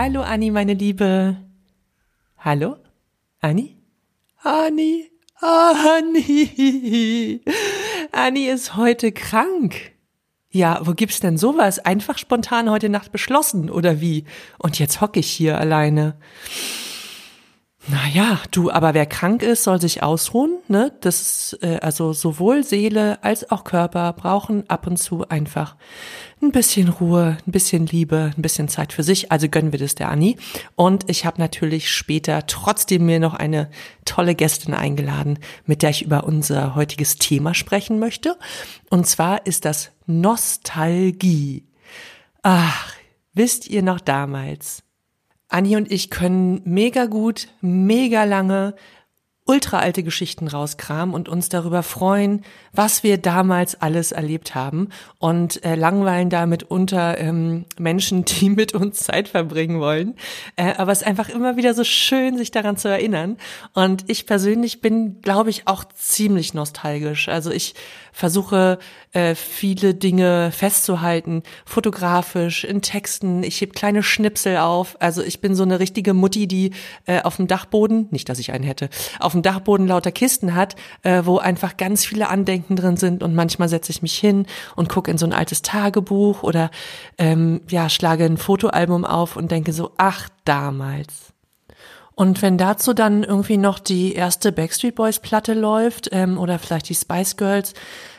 Hallo Anni, meine Liebe. Hallo? Anni? Anni? Anni? Anni ist heute krank. Ja, wo gibt's denn sowas? Einfach spontan heute Nacht beschlossen, oder wie? Und jetzt hocke ich hier alleine. Naja, du, aber wer krank ist, soll sich ausruhen, ne? Das äh, also sowohl Seele als auch Körper brauchen ab und zu einfach ein bisschen Ruhe, ein bisschen Liebe, ein bisschen Zeit für sich. Also gönnen wir das der Anni. Und ich habe natürlich später trotzdem mir noch eine tolle Gästin eingeladen, mit der ich über unser heutiges Thema sprechen möchte. Und zwar ist das Nostalgie. Ach, wisst ihr noch damals? Anni und ich können mega gut, mega lange ultra alte Geschichten rauskramen und uns darüber freuen, was wir damals alles erlebt haben und äh, langweilen damit unter ähm, Menschen, die mit uns Zeit verbringen wollen. Äh, aber es ist einfach immer wieder so schön, sich daran zu erinnern. Und ich persönlich bin, glaube ich, auch ziemlich nostalgisch. Also ich versuche äh, viele Dinge festzuhalten, fotografisch, in Texten. Ich heb kleine Schnipsel auf. Also ich bin so eine richtige Mutti, die äh, auf dem Dachboden, nicht, dass ich einen hätte, auf dem Dachboden lauter Kisten hat, äh, wo einfach ganz viele Andenken drin sind. Und manchmal setze ich mich hin und gucke in so ein altes Tagebuch oder ähm, ja schlage ein Fotoalbum auf und denke so, ach damals. Und wenn dazu dann irgendwie noch die erste Backstreet Boys Platte läuft ähm, oder vielleicht die Spice Girls,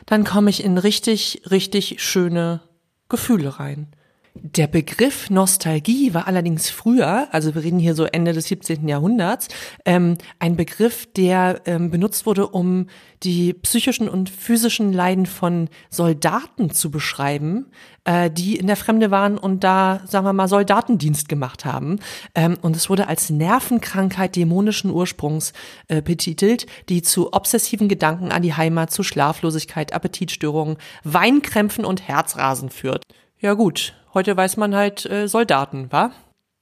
dann komme ich in richtig, richtig schöne Gefühle rein. Der Begriff Nostalgie war allerdings früher, also wir reden hier so Ende des 17. Jahrhunderts, ähm, ein Begriff, der ähm, benutzt wurde, um die psychischen und physischen Leiden von Soldaten zu beschreiben, äh, die in der Fremde waren und da, sagen wir mal, Soldatendienst gemacht haben. Ähm, und es wurde als Nervenkrankheit dämonischen Ursprungs äh, betitelt, die zu obsessiven Gedanken an die Heimat, zu Schlaflosigkeit, Appetitstörungen, Weinkrämpfen und Herzrasen führt. Ja gut, heute weiß man halt äh, Soldaten, wa?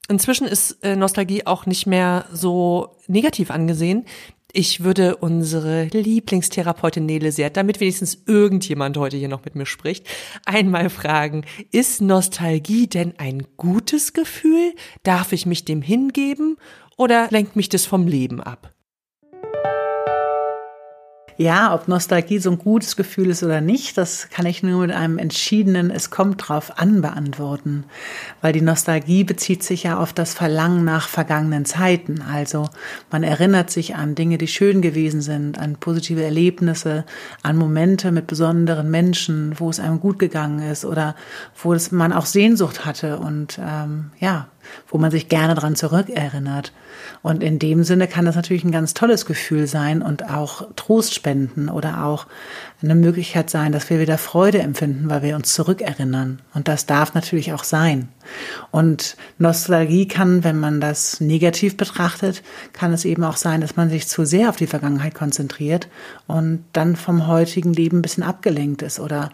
Inzwischen ist äh, Nostalgie auch nicht mehr so negativ angesehen. Ich würde unsere Lieblingstherapeutin Nele Seert, damit wenigstens irgendjemand heute hier noch mit mir spricht, einmal fragen, ist Nostalgie denn ein gutes Gefühl? Darf ich mich dem hingeben? Oder lenkt mich das vom Leben ab? Ja, ob Nostalgie so ein gutes Gefühl ist oder nicht, das kann ich nur mit einem entschiedenen Es kommt drauf an beantworten. Weil die Nostalgie bezieht sich ja auf das Verlangen nach vergangenen Zeiten. Also man erinnert sich an Dinge, die schön gewesen sind, an positive Erlebnisse, an Momente mit besonderen Menschen, wo es einem gut gegangen ist oder wo es man auch Sehnsucht hatte und ähm, ja, wo man sich gerne dran zurückerinnert. Und in dem Sinne kann das natürlich ein ganz tolles Gefühl sein und auch Trost spenden oder auch eine Möglichkeit sein, dass wir wieder Freude empfinden, weil wir uns zurückerinnern. Und das darf natürlich auch sein. Und Nostalgie kann, wenn man das negativ betrachtet, kann es eben auch sein, dass man sich zu sehr auf die Vergangenheit konzentriert und dann vom heutigen Leben ein bisschen abgelenkt ist oder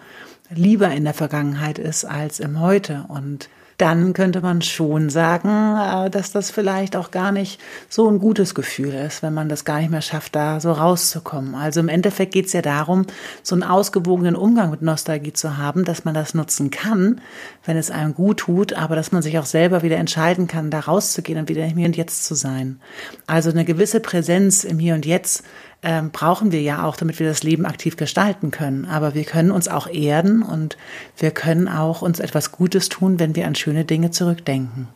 lieber in der Vergangenheit ist als im Heute. Und dann könnte man schon sagen, äh, dass das vielleicht auch gar nicht so ein gutes Gefühl ist, wenn man das gar nicht mehr schafft, da so rauszukommen. Also im Endeffekt geht es ja darum, so einen ausgewogenen Umgang mit Nostalgie zu haben, dass man das nutzen kann, wenn es einem gut tut, aber dass man sich auch selber wieder entscheiden kann, da rauszugehen und wieder im Hier und Jetzt zu sein. Also eine gewisse Präsenz im Hier und Jetzt ähm, brauchen wir ja auch, damit wir das Leben aktiv gestalten können. Aber wir können uns auch erden und wir können auch uns etwas Gutes tun, wenn wir an schöne Dinge zurückdenken.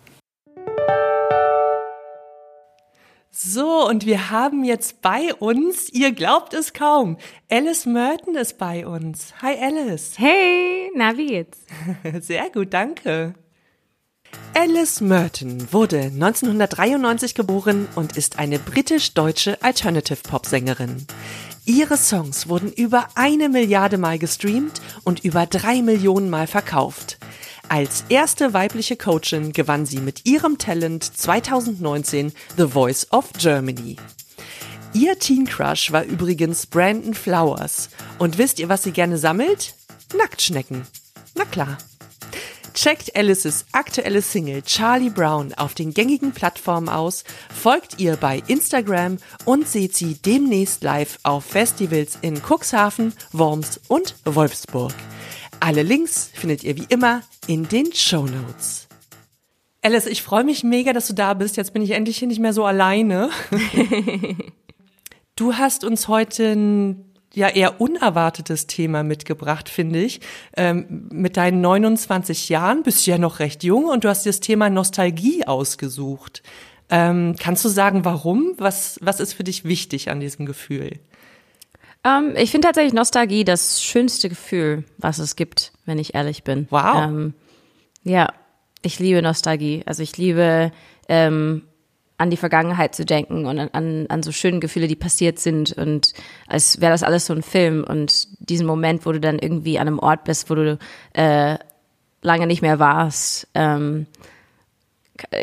So, und wir haben jetzt bei uns, ihr glaubt es kaum, Alice Merton ist bei uns. Hi Alice. Hey, na wie geht's? Sehr gut, danke. Alice Merton wurde 1993 geboren und ist eine britisch-deutsche Alternative-Pop-Sängerin. Ihre Songs wurden über eine Milliarde Mal gestreamt und über drei Millionen Mal verkauft. Als erste weibliche Coachin gewann sie mit ihrem Talent 2019 The Voice of Germany. Ihr Teen Crush war übrigens Brandon Flowers. Und wisst ihr, was sie gerne sammelt? Nacktschnecken. Na klar. Checkt Alices aktuelle Single Charlie Brown auf den gängigen Plattformen aus, folgt ihr bei Instagram und seht sie demnächst live auf Festivals in Cuxhaven, Worms und Wolfsburg. Alle Links findet ihr wie immer in den Show Notes. Alice, ich freue mich mega, dass du da bist. Jetzt bin ich endlich hier nicht mehr so alleine. du hast uns heute ein ja eher unerwartetes Thema mitgebracht, finde ich. Ähm, mit deinen 29 Jahren bist du ja noch recht jung und du hast das Thema Nostalgie ausgesucht. Ähm, kannst du sagen, warum? Was, was ist für dich wichtig an diesem Gefühl? Ähm, ich finde tatsächlich Nostalgie das schönste Gefühl, was es gibt, wenn ich ehrlich bin. Wow. Ähm, ja, ich liebe Nostalgie. Also ich liebe ähm, an die Vergangenheit zu denken und an, an so schöne Gefühle, die passiert sind und als wäre das alles so ein Film und diesen Moment, wo du dann irgendwie an einem Ort bist, wo du äh, lange nicht mehr warst. Ähm,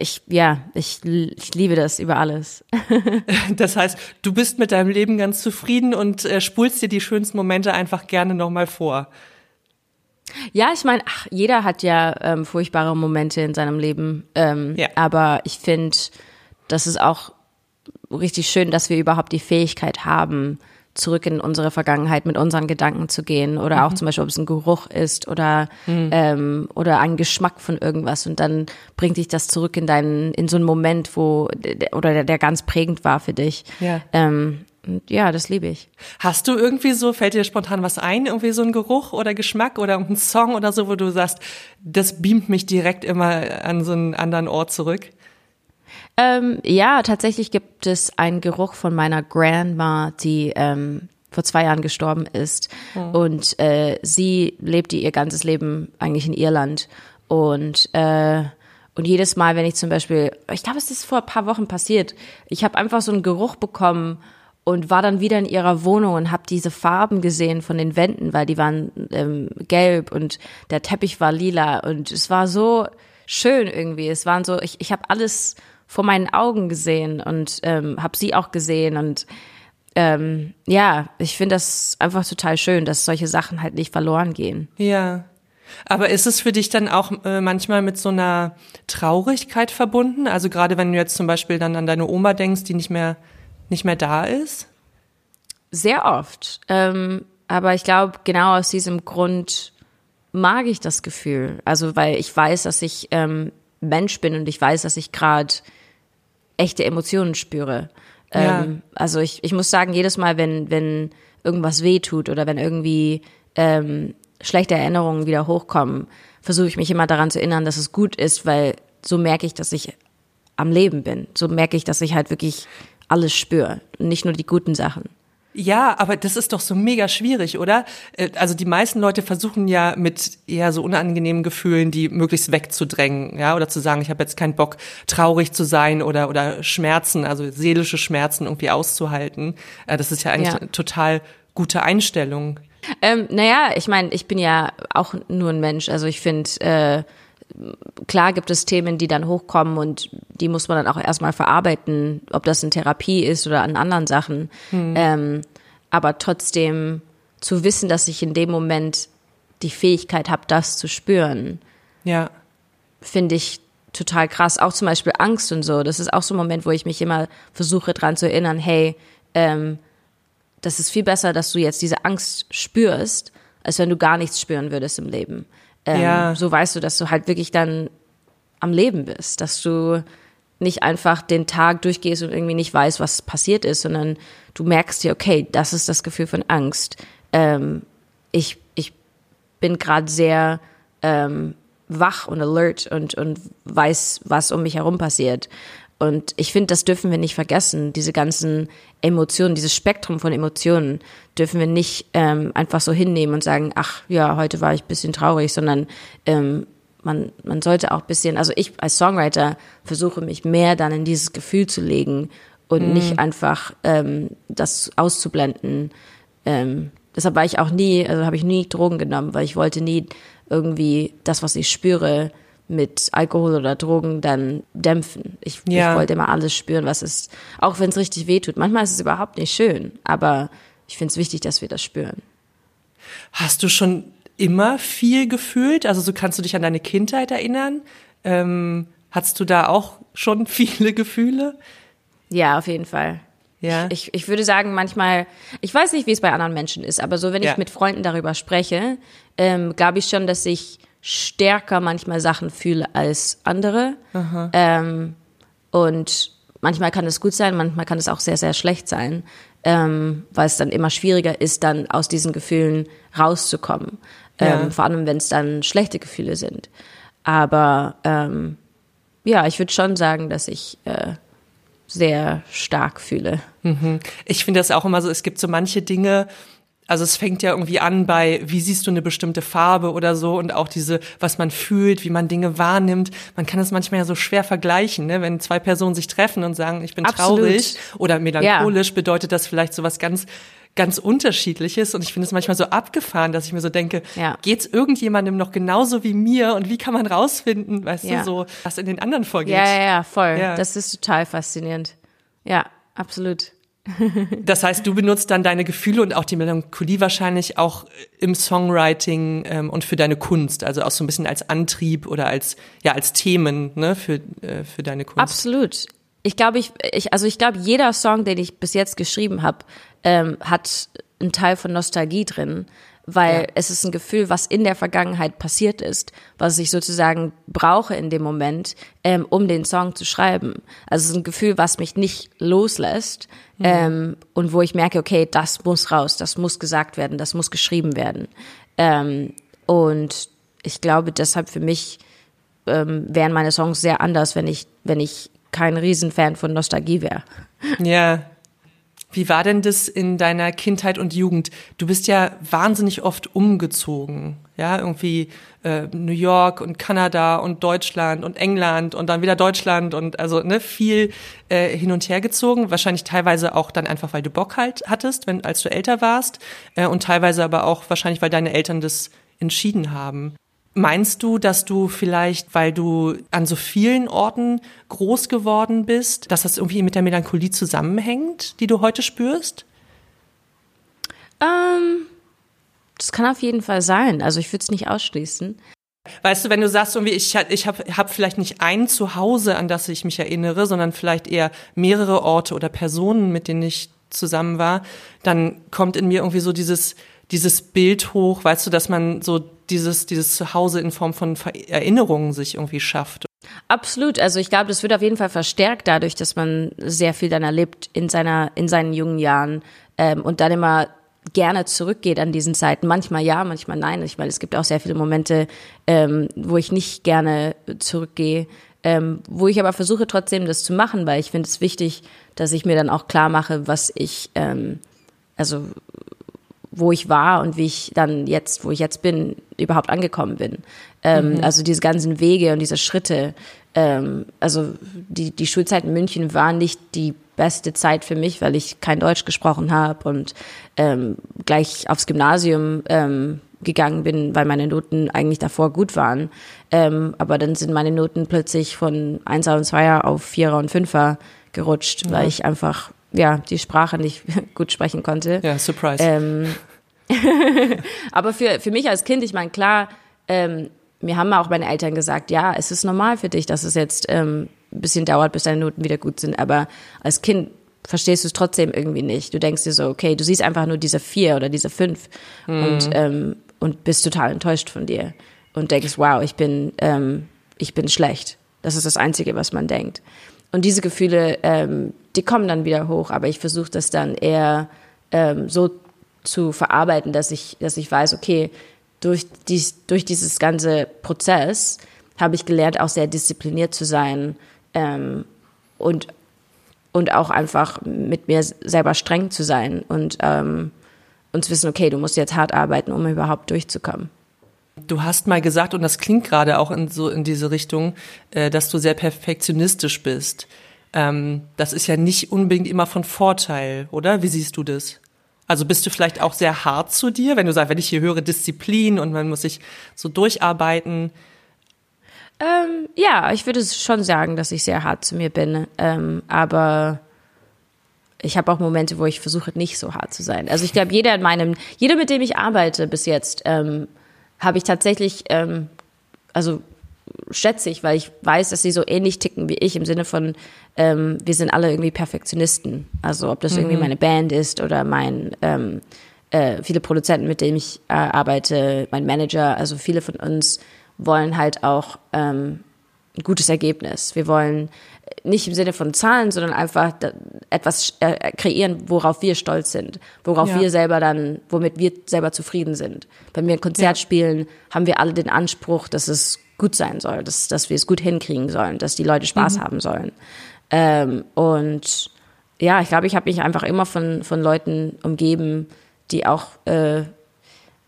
ich, ja, ich, ich liebe das über alles. das heißt, du bist mit deinem Leben ganz zufrieden und äh, spulst dir die schönsten Momente einfach gerne nochmal vor. Ja, ich meine, jeder hat ja ähm, furchtbare Momente in seinem Leben. Ähm, ja. Aber ich finde, das ist auch richtig schön, dass wir überhaupt die Fähigkeit haben, zurück in unsere Vergangenheit mit unseren Gedanken zu gehen oder mhm. auch zum Beispiel, ob es ein Geruch ist oder mhm. ähm, oder ein Geschmack von irgendwas und dann bringt dich das zurück in deinen in so einen Moment, wo oder der, der ganz prägend war für dich. Ja. Ähm, ja, das liebe ich. Hast du irgendwie so, fällt dir spontan was ein, irgendwie so ein Geruch oder Geschmack oder ein Song oder so, wo du sagst, das beamt mich direkt immer an so einen anderen Ort zurück? Ähm, ja, tatsächlich gibt es einen Geruch von meiner Grandma, die ähm, vor zwei Jahren gestorben ist. Mhm. Und äh, sie lebte ihr ganzes Leben eigentlich in Irland. Und, äh, und jedes Mal, wenn ich zum Beispiel, ich glaube, es ist vor ein paar Wochen passiert, ich habe einfach so einen Geruch bekommen und war dann wieder in ihrer Wohnung und habe diese Farben gesehen von den Wänden, weil die waren ähm, gelb und der Teppich war lila und es war so schön irgendwie. Es waren so, ich, ich habe alles vor meinen Augen gesehen und ähm, habe sie auch gesehen und ähm, ja, ich finde das einfach total schön, dass solche Sachen halt nicht verloren gehen. Ja. Aber ist es für dich dann auch äh, manchmal mit so einer Traurigkeit verbunden? Also gerade wenn du jetzt zum Beispiel dann an deine Oma denkst, die nicht mehr, nicht mehr da ist? Sehr oft. Ähm, aber ich glaube, genau aus diesem Grund mag ich das Gefühl. Also weil ich weiß, dass ich ähm, Mensch bin und ich weiß, dass ich gerade echte Emotionen spüre. Ja. Ähm, also ich, ich muss sagen, jedes Mal, wenn, wenn irgendwas weh tut oder wenn irgendwie ähm, schlechte Erinnerungen wieder hochkommen, versuche ich mich immer daran zu erinnern, dass es gut ist, weil so merke ich, dass ich am Leben bin. So merke ich, dass ich halt wirklich alles spüre, nicht nur die guten Sachen. Ja, aber das ist doch so mega schwierig, oder? Äh, also die meisten Leute versuchen ja mit eher so unangenehmen Gefühlen, die möglichst wegzudrängen, ja, oder zu sagen, ich habe jetzt keinen Bock, traurig zu sein oder oder Schmerzen, also seelische Schmerzen irgendwie auszuhalten. Äh, das ist ja eigentlich ja. eine total gute Einstellung. Ähm, naja, ich meine, ich bin ja auch nur ein Mensch. Also ich finde, äh, klar gibt es Themen, die dann hochkommen und die muss man dann auch erstmal verarbeiten, ob das in Therapie ist oder an anderen Sachen. Hm. Ähm, aber trotzdem zu wissen, dass ich in dem Moment die Fähigkeit habe, das zu spüren, ja. finde ich total krass. Auch zum Beispiel Angst und so. Das ist auch so ein Moment, wo ich mich immer versuche dran zu erinnern, hey, ähm, das ist viel besser, dass du jetzt diese Angst spürst, als wenn du gar nichts spüren würdest im Leben. Ähm, ja. So weißt du, dass du halt wirklich dann am Leben bist, dass du nicht einfach den Tag durchgehst und irgendwie nicht weißt, was passiert ist, sondern du merkst dir, okay, das ist das Gefühl von Angst. Ähm, ich, ich bin gerade sehr ähm, wach und alert und, und weiß, was um mich herum passiert. Und ich finde, das dürfen wir nicht vergessen. Diese ganzen Emotionen, dieses Spektrum von Emotionen dürfen wir nicht ähm, einfach so hinnehmen und sagen, ach ja, heute war ich ein bisschen traurig, sondern ähm, man, man sollte auch ein bisschen, also ich als Songwriter versuche mich mehr dann in dieses Gefühl zu legen und mhm. nicht einfach ähm, das auszublenden. Ähm, deshalb war ich auch nie, also habe ich nie Drogen genommen, weil ich wollte nie irgendwie das, was ich spüre, mit Alkohol oder Drogen dann dämpfen. Ich, ja. ich wollte immer alles spüren, was es, auch wenn es richtig weh tut. Manchmal ist es überhaupt nicht schön, aber ich finde es wichtig, dass wir das spüren. Hast du schon immer viel gefühlt? Also so kannst du dich an deine Kindheit erinnern? Ähm, hattest du da auch schon viele Gefühle? Ja, auf jeden Fall. Ja. Ich, ich würde sagen, manchmal, ich weiß nicht, wie es bei anderen Menschen ist, aber so, wenn ja. ich mit Freunden darüber spreche, ähm, glaube ich schon, dass ich stärker manchmal Sachen fühle als andere. Ähm, und manchmal kann es gut sein, manchmal kann es auch sehr, sehr schlecht sein, ähm, weil es dann immer schwieriger ist, dann aus diesen Gefühlen rauszukommen. Ja. Ähm, vor allem, wenn es dann schlechte Gefühle sind. Aber ähm, ja, ich würde schon sagen, dass ich äh, sehr stark fühle. Ich finde das auch immer so, es gibt so manche Dinge, also es fängt ja irgendwie an bei, wie siehst du eine bestimmte Farbe oder so und auch diese, was man fühlt, wie man Dinge wahrnimmt. Man kann es manchmal ja so schwer vergleichen, ne? wenn zwei Personen sich treffen und sagen, ich bin Absolut. traurig oder melancholisch, bedeutet das vielleicht so was ganz ganz unterschiedliches und ich finde es manchmal so abgefahren, dass ich mir so denke, Ja. geht's irgendjemandem noch genauso wie mir und wie kann man rausfinden, weißt Ja. du, so was in den anderen vorgeht. Ja, ja, ja, voll. Ja. Das ist total faszinierend. Ja, absolut. Das heißt, du benutzt dann deine Gefühle und auch die Melancholie wahrscheinlich auch im Songwriting ähm, und für deine Kunst, also auch so ein bisschen als Antrieb oder als ja als Themen ne, für äh, für deine Kunst. Absolut. Ich glaube, ich, ich, also ich glaube, jeder Song, den ich bis jetzt geschrieben habe, ähm, hat einen Teil von Nostalgie drin, weil Ja. es ist ein Gefühl, was in der Vergangenheit passiert ist, was ich sozusagen brauche in dem Moment, ähm, um den Song zu schreiben. Also es ist ein Gefühl, was mich nicht loslässt ähm, und wo ich merke, okay, das muss raus, das muss gesagt werden, das muss geschrieben werden. Ähm, und ich glaube, deshalb für mich ähm, wären meine Songs sehr anders, wenn ich, wenn ich kein Riesenfan von Nostalgie wäre. Ja. Wie war denn das in deiner Kindheit und Jugend? Du bist ja wahnsinnig oft umgezogen, ja, irgendwie äh, New York und Kanada und Deutschland und England und dann wieder Deutschland und also ne viel äh, hin und her gezogen. Wahrscheinlich teilweise auch dann einfach, weil du Bock halt hattest, wenn als du älter warst äh, und teilweise aber auch wahrscheinlich, weil deine Eltern das entschieden haben. Meinst du, dass du vielleicht, weil du an so vielen Orten groß geworden bist, dass das irgendwie mit der Melancholie zusammenhängt, die du heute spürst? Ähm, das kann auf jeden Fall sein. Also ich würde es nicht ausschließen. Weißt du, wenn du sagst, irgendwie, ich, ich habe hab vielleicht nicht ein Zuhause, an das ich mich erinnere, sondern vielleicht eher mehrere Orte oder Personen, mit denen ich zusammen war, dann kommt in mir irgendwie so dieses, dieses Bild hoch, weißt du, dass man so dieses, dieses Zuhause in Form von Erinnerungen sich irgendwie schafft. Absolut. Also ich glaube, das wird auf jeden Fall verstärkt dadurch, dass man sehr viel dann erlebt in seiner, in seinen jungen Jahren ähm, und dann immer gerne zurückgeht an diesen Zeiten. Manchmal ja, manchmal nein. Ich meine, es gibt auch sehr viele Momente, ähm, wo ich nicht gerne zurückgehe, ähm, wo ich aber versuche trotzdem das zu machen, weil ich finde es wichtig, dass ich mir dann auch klar mache, was ich, ähm, also wo ich war und wie ich dann jetzt, wo ich jetzt bin, überhaupt angekommen bin. Ähm, Also diese ganzen Wege und diese Schritte. Ähm, also die, die Schulzeit in München war nicht die beste Zeit für mich, weil ich kein Deutsch gesprochen habe und ähm, gleich aufs Gymnasium ähm, gegangen bin, weil meine Noten eigentlich davor gut waren. Ähm, aber dann sind meine Noten plötzlich von 1er und 2er auf 4er und 5er gerutscht, weil ich einfach ja die Sprache nicht gut sprechen konnte. Ja, Surprise. Ähm, aber für, für mich als Kind, ich meine, klar, ähm, mir haben auch meine Eltern gesagt, ja, es ist normal für dich, dass es jetzt ähm, ein bisschen dauert, bis deine Noten wieder gut sind. Aber als Kind verstehst du es trotzdem irgendwie nicht. Du denkst dir so, okay, du siehst einfach nur diese vier oder diese fünf und, ähm, und bist total enttäuscht von dir und denkst, wow, ich bin, ähm, ich bin schlecht. Das ist das Einzige, was man denkt. Und diese Gefühle, ähm, die kommen dann wieder hoch, aber ich versuche das dann eher ähm, so zu verarbeiten, dass ich, dass ich weiß, okay, durch, dies, durch dieses ganze Prozess habe ich gelernt, auch sehr diszipliniert zu sein ähm, und, und auch einfach mit mir selber streng zu sein und, ähm, und zu wissen, okay, du musst jetzt hart arbeiten, um überhaupt durchzukommen. Du hast mal gesagt, und das klingt gerade auch in so in diese Richtung, äh, dass du sehr perfektionistisch bist. Ähm, das ist ja nicht unbedingt immer von Vorteil, oder? Wie siehst du das? Also bist du vielleicht auch sehr hart zu dir, wenn du sagst, wenn ich hier höre Disziplin und man muss sich so durcharbeiten. Ähm, ja, ich würde schon sagen, dass ich sehr hart zu mir bin, ähm, aber ich habe auch Momente, wo ich versuche, nicht so hart zu sein. Also ich glaube, jeder in meinem, jeder, mit dem ich arbeite bis jetzt, ähm, habe ich tatsächlich, ähm, also schätze ich, weil ich weiß, dass sie so ähnlich ticken wie ich im Sinne von, ähm, wir sind alle irgendwie Perfektionisten. Also ob das irgendwie meine Band ist oder mein äh, viele Produzenten, mit denen ich äh, arbeite, mein Manager, also viele von uns wollen halt auch ähm, ein gutes Ergebnis. Wir wollen nicht im Sinne von Zahlen, sondern einfach etwas äh, kreieren, worauf wir stolz sind, worauf ja. wir selber dann, womit wir selber zufrieden sind. Wenn wir ein Konzert ja. spielen, haben wir alle den Anspruch, dass es gut sein soll, dass, dass wir es gut hinkriegen sollen, dass die Leute Spaß mhm. haben sollen. Ähm, und ja, ich glaube, ich habe mich einfach immer von, von Leuten umgeben, die auch, äh,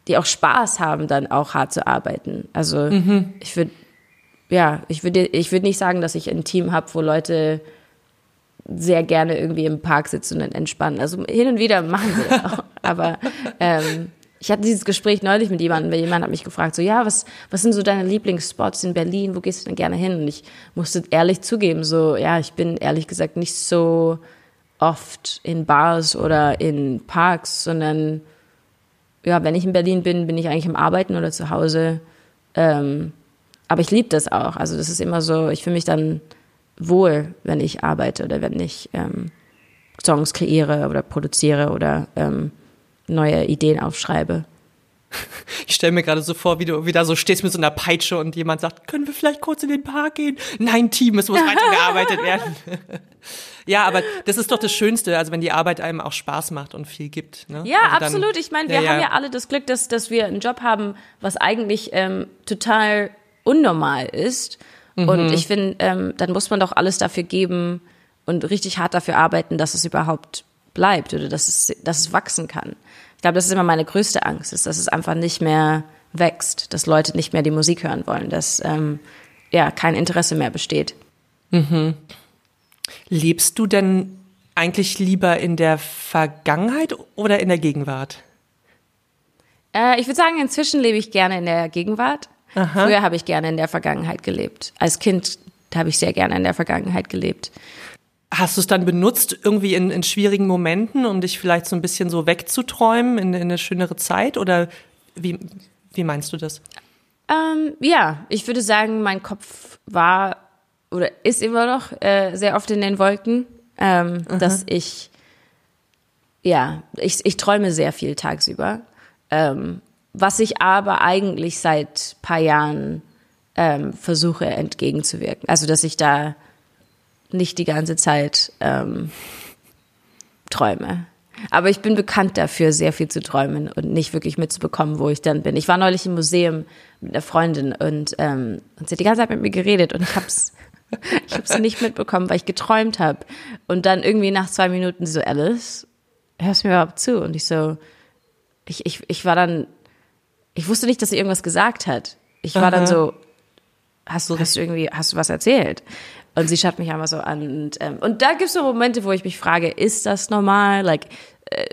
die auch Spaß haben, dann auch hart zu arbeiten. Also mhm. ich würde ja, ich würde ich würde nicht sagen, dass ich ein Team habe, wo Leute sehr gerne irgendwie im Park sitzen und entspannen. Also hin und wieder machen wir das auch. Aber ähm, ich hatte dieses Gespräch neulich mit jemandem, weil jemand hat mich gefragt, so ja, was, was sind so deine Lieblingsspots in Berlin? Wo gehst du denn gerne hin? Und ich musste ehrlich zugeben, so ja, ich bin ehrlich gesagt nicht so oft in Bars oder in Parks, sondern ja, wenn ich in Berlin bin, bin ich eigentlich am Arbeiten oder zu Hause. Ähm, aber ich liebe das auch. Also das ist immer so, ich fühle mich dann wohl, wenn ich arbeite oder wenn ich ähm, Songs kreiere oder produziere oder ähm, neue Ideen aufschreibe. Ich stelle mir gerade so vor, wie du wieder so stehst mit so einer Peitsche und jemand sagt, können wir vielleicht kurz in den Park gehen? Nein, Team, es muss weitergearbeitet werden. ja, aber das ist doch das Schönste, also wenn die Arbeit einem auch Spaß macht und viel gibt. Ne? Ja, also absolut. ich meine, wir ja, haben ja alle das Glück, dass, dass wir einen Job haben, was eigentlich ähm, total unnormal ist. Mhm. Und ich finde, ähm, dann muss man doch alles dafür geben und richtig hart dafür arbeiten, dass es überhaupt bleibt oder dass es, dass es wachsen kann. Ich glaube, das ist immer meine größte Angst, ist, dass es einfach nicht mehr wächst, dass Leute nicht mehr die Musik hören wollen, dass ähm, ja kein Interesse mehr besteht. Mhm. Lebst du denn eigentlich lieber in der Vergangenheit oder in der Gegenwart? Äh, ich würde sagen, inzwischen lebe ich gerne in der Gegenwart. Aha. Früher habe ich gerne in der Vergangenheit gelebt. Als Kind habe ich sehr gerne in der Vergangenheit gelebt. Hast du es dann benutzt, irgendwie in, in, schwierigen Momenten, um dich vielleicht so ein bisschen so wegzuträumen in, in eine schönere Zeit? Oder wie, wie meinst du das? Ähm, ja, ich würde sagen, mein Kopf war oder ist immer noch äh, sehr oft in den Wolken, ähm, dass ich, ja, ich, ich träume sehr viel tagsüber. Ähm, was ich aber eigentlich seit paar Jahren ähm, versuche entgegenzuwirken. Also dass ich da nicht die ganze Zeit ähm, träume. Aber ich bin bekannt dafür, sehr viel zu träumen und nicht wirklich mitzubekommen, wo ich dann bin. Ich war neulich im Museum mit einer Freundin und, ähm, und sie hat die ganze Zeit mit mir geredet und ich hab's, ich hab's nicht mitbekommen, weil ich geträumt habe. Und dann irgendwie nach zwei Minuten so, Alice, hörst du mir überhaupt zu? Und ich so, ich, ich, ich war dann ich wusste nicht, dass sie irgendwas gesagt hat. Ich war Aha. dann so, hast du, hast du irgendwie, hast du was erzählt? Und sie schaut mich einfach so an. Und, ähm, und da gibt es so Momente, wo ich mich frage, ist das normal? Like, äh,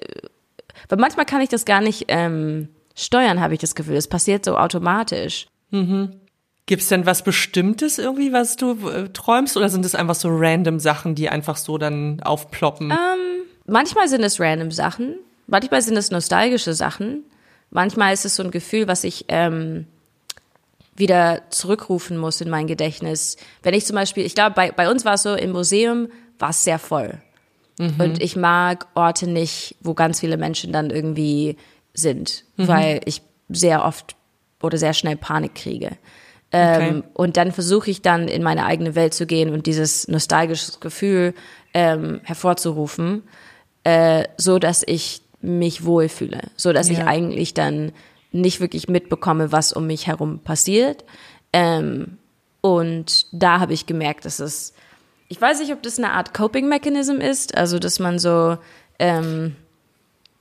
weil manchmal kann ich das gar nicht ähm, steuern, habe ich das Gefühl. Es passiert so automatisch. Mhm. Gibt es denn was Bestimmtes irgendwie, was du äh, träumst? Oder sind es einfach so random Sachen, die einfach so dann aufploppen? Ähm, manchmal sind es random Sachen. Manchmal sind es nostalgische Sachen manchmal ist es so ein Gefühl, was ich ähm, wieder zurückrufen muss in mein Gedächtnis. Wenn ich zum Beispiel, ich glaube, bei, bei uns war es so, im Museum war es sehr voll. Mhm. Und ich mag Orte nicht, wo ganz viele Menschen dann irgendwie sind, mhm. weil ich sehr oft oder sehr schnell Panik kriege. Ähm, okay. Und dann versuche ich dann in meine eigene Welt zu gehen und dieses nostalgische Gefühl ähm, hervorzurufen, äh, so dass ich mich wohlfühle, so dass ja. ich eigentlich dann nicht wirklich mitbekomme, was um mich herum passiert. Ähm, und da habe ich gemerkt, dass es, ich weiß nicht, ob das eine Art Coping-Mechanism ist, also dass man so, ähm,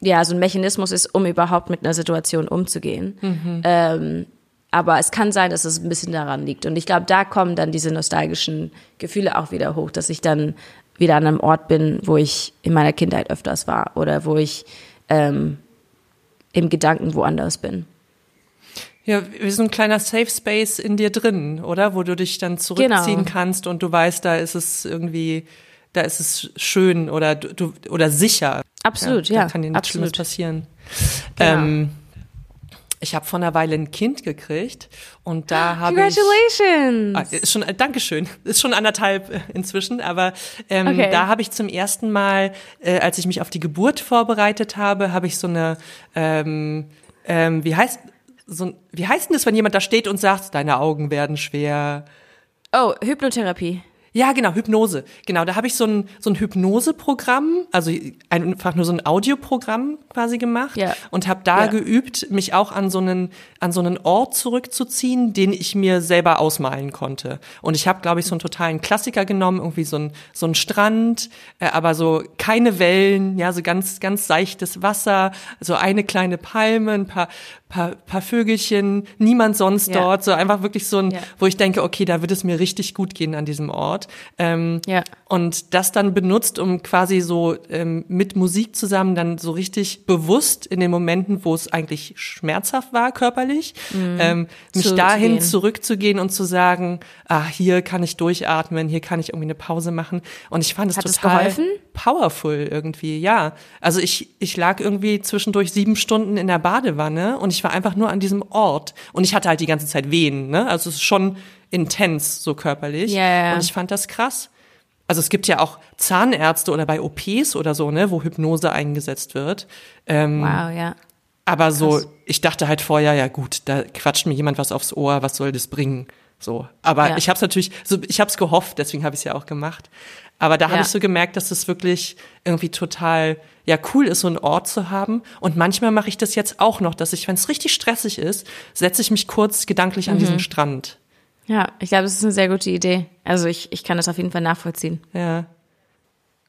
ja, so ein Mechanismus ist, um überhaupt mit einer Situation umzugehen. Mhm. Ähm, aber es kann sein, dass es ein bisschen daran liegt. Und ich glaube, da kommen dann diese nostalgischen Gefühle auch wieder hoch, dass ich dann wieder an einem Ort bin, wo ich in meiner Kindheit öfters war oder wo ich ähm, im Gedanken woanders bin. Ja, wie so ein kleiner Safe Space in dir drin, oder? Wo du dich dann zurückziehen genau. kannst und du weißt, da ist es irgendwie, da ist es schön oder du oder sicher. Absolut, ja. Da kann dir nichts Schlimmes passieren. Genau. Ähm, ich habe vor einer Weile ein Kind gekriegt und da habe ich. Congratulations! Ah, ist schon, äh, Dankeschön. Ist schon anderthalb äh, inzwischen, aber ähm, okay. da habe ich zum ersten Mal, äh, als ich mich auf die Geburt vorbereitet habe, habe ich so eine, ähm, ähm, wie heißt so wie heißt denn das, wenn jemand da steht und sagt, deine Augen werden schwer? Oh, Hypnotherapie. Ja, genau, Hypnose. Genau, da habe ich so ein, so ein Hypnoseprogramm, also einfach nur so ein Audioprogramm quasi gemacht Ja. und habe da Ja. geübt, mich auch an so einen an so einen Ort zurückzuziehen, den ich mir selber ausmalen konnte. Und ich habe, glaube ich, so einen totalen Klassiker genommen, irgendwie so ein so ein Strand, äh, aber so keine Wellen, ja, so ganz ganz seichtes Wasser, so eine kleine Palme, ein paar paar, paar Vögelchen, niemand sonst Ja. dort, so einfach wirklich so ein, Ja. wo ich denke, okay, da wird es mir richtig gut gehen an diesem Ort. Ähm, Ja. Und das dann benutzt, um quasi so ähm, mit Musik zusammen dann so richtig bewusst in den Momenten, wo es eigentlich schmerzhaft war körperlich, ähm, mich Zu- dahin gehen. zurückzugehen und zu sagen, ah, hier kann ich durchatmen, hier kann ich irgendwie eine Pause machen. Und ich fand es Hat es total geholfen? powerful irgendwie, ja. Also ich, ich lag irgendwie zwischendurch sieben Stunden in der Badewanne und ich war einfach nur an diesem Ort. Und ich hatte halt die ganze Zeit Wehen, ne? Also es ist schon intens, so körperlich. Ja. Und ich fand das krass. Also es gibt ja auch Zahnärzte oder bei OPs oder so, ne, wo Hypnose eingesetzt wird. Ähm, Wow, ja. aber so, Krass. ich dachte halt vorher, ja gut, da quatscht mir jemand was aufs Ohr, was soll das bringen? So, aber Ja. ich habe es natürlich, so, ich habe es gehofft, deswegen habe ich es ja auch gemacht. Aber da habe Ja. ich so gemerkt, dass es wirklich irgendwie total ja cool ist, so einen Ort zu haben. Und manchmal mache ich das jetzt auch noch, dass ich, wenn es richtig stressig ist, setze ich mich kurz gedanklich an Mhm. diesen Strand. Ja, ich glaube, das ist eine sehr gute Idee. Also ich, ich kann das auf jeden Fall nachvollziehen. Ja.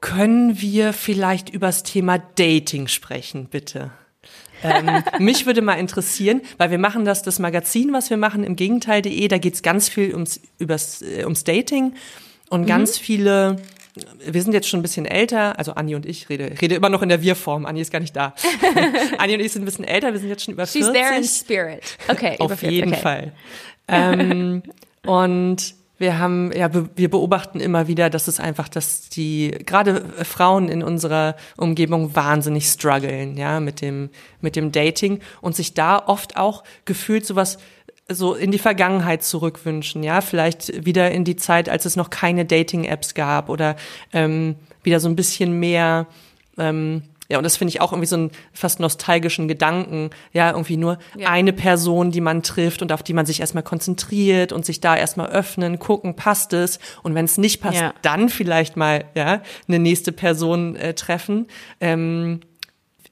Können wir vielleicht übers Thema Dating sprechen, bitte? ähm, mich würde mal interessieren, weil wir machen das, das Magazin, was wir machen, im Gegenteil.de, da geht's ganz viel ums, übers, äh, ums Dating und ganz viele, wir sind jetzt schon ein bisschen älter, also Anni und ich rede, rede immer noch in der Wir-Form, Anni ist gar nicht da. Anni und ich sind ein bisschen älter, wir sind jetzt schon über 40. She's there in spirit. Okay, Auf jeden okay. Fall. Ähm, und wir haben, ja, wir beobachten immer wieder, dass es einfach, dass die, gerade Frauen in unserer Umgebung wahnsinnig strugglen, ja, mit dem, mit dem Dating und sich da oft auch gefühlt sowas, so in die Vergangenheit zurückwünschen, ja, vielleicht wieder in die Zeit, als es noch keine Dating-Apps gab oder ähm, wieder so ein bisschen mehr, ähm, ja, und das finde ich auch irgendwie so einen fast nostalgischen Gedanken, ja, irgendwie nur Ja. eine Person, die man trifft und auf die man sich erstmal konzentriert und sich da erstmal öffnen, gucken, passt es und wenn es nicht passt, Ja. dann vielleicht mal, ja, eine nächste Person äh, treffen. Ähm,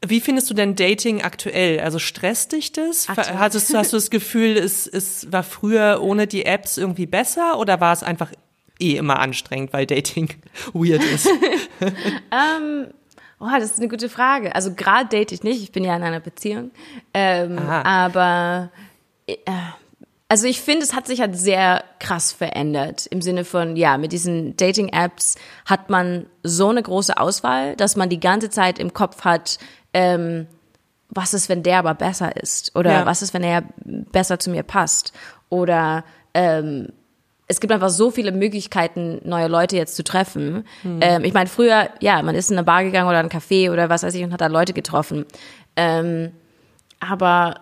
wie findest du denn Dating aktuell? Also stresst dich das? Aktuell. Hattest, hast du das Gefühl, es, es war früher ohne die Apps irgendwie besser oder war es einfach eh immer anstrengend, weil Dating weird ist? Oh, das ist eine gute Frage. Also gerade date ich nicht, ich bin ja in einer Beziehung. Ähm, aber äh, also ich finde, es hat sich halt sehr krass verändert. Im Sinne von, ja, mit diesen Dating-Apps hat man so eine große Auswahl, dass man die ganze Zeit im Kopf hat, ähm, was ist, wenn der aber besser ist? Oder Ja. was ist, wenn er besser zu mir passt? Oder ähm, es gibt einfach so viele Möglichkeiten, neue Leute jetzt zu treffen. Ähm, ich meine, früher, ja, man ist in eine Bar gegangen oder ein Café oder was weiß ich und hat da Leute getroffen. Ähm, aber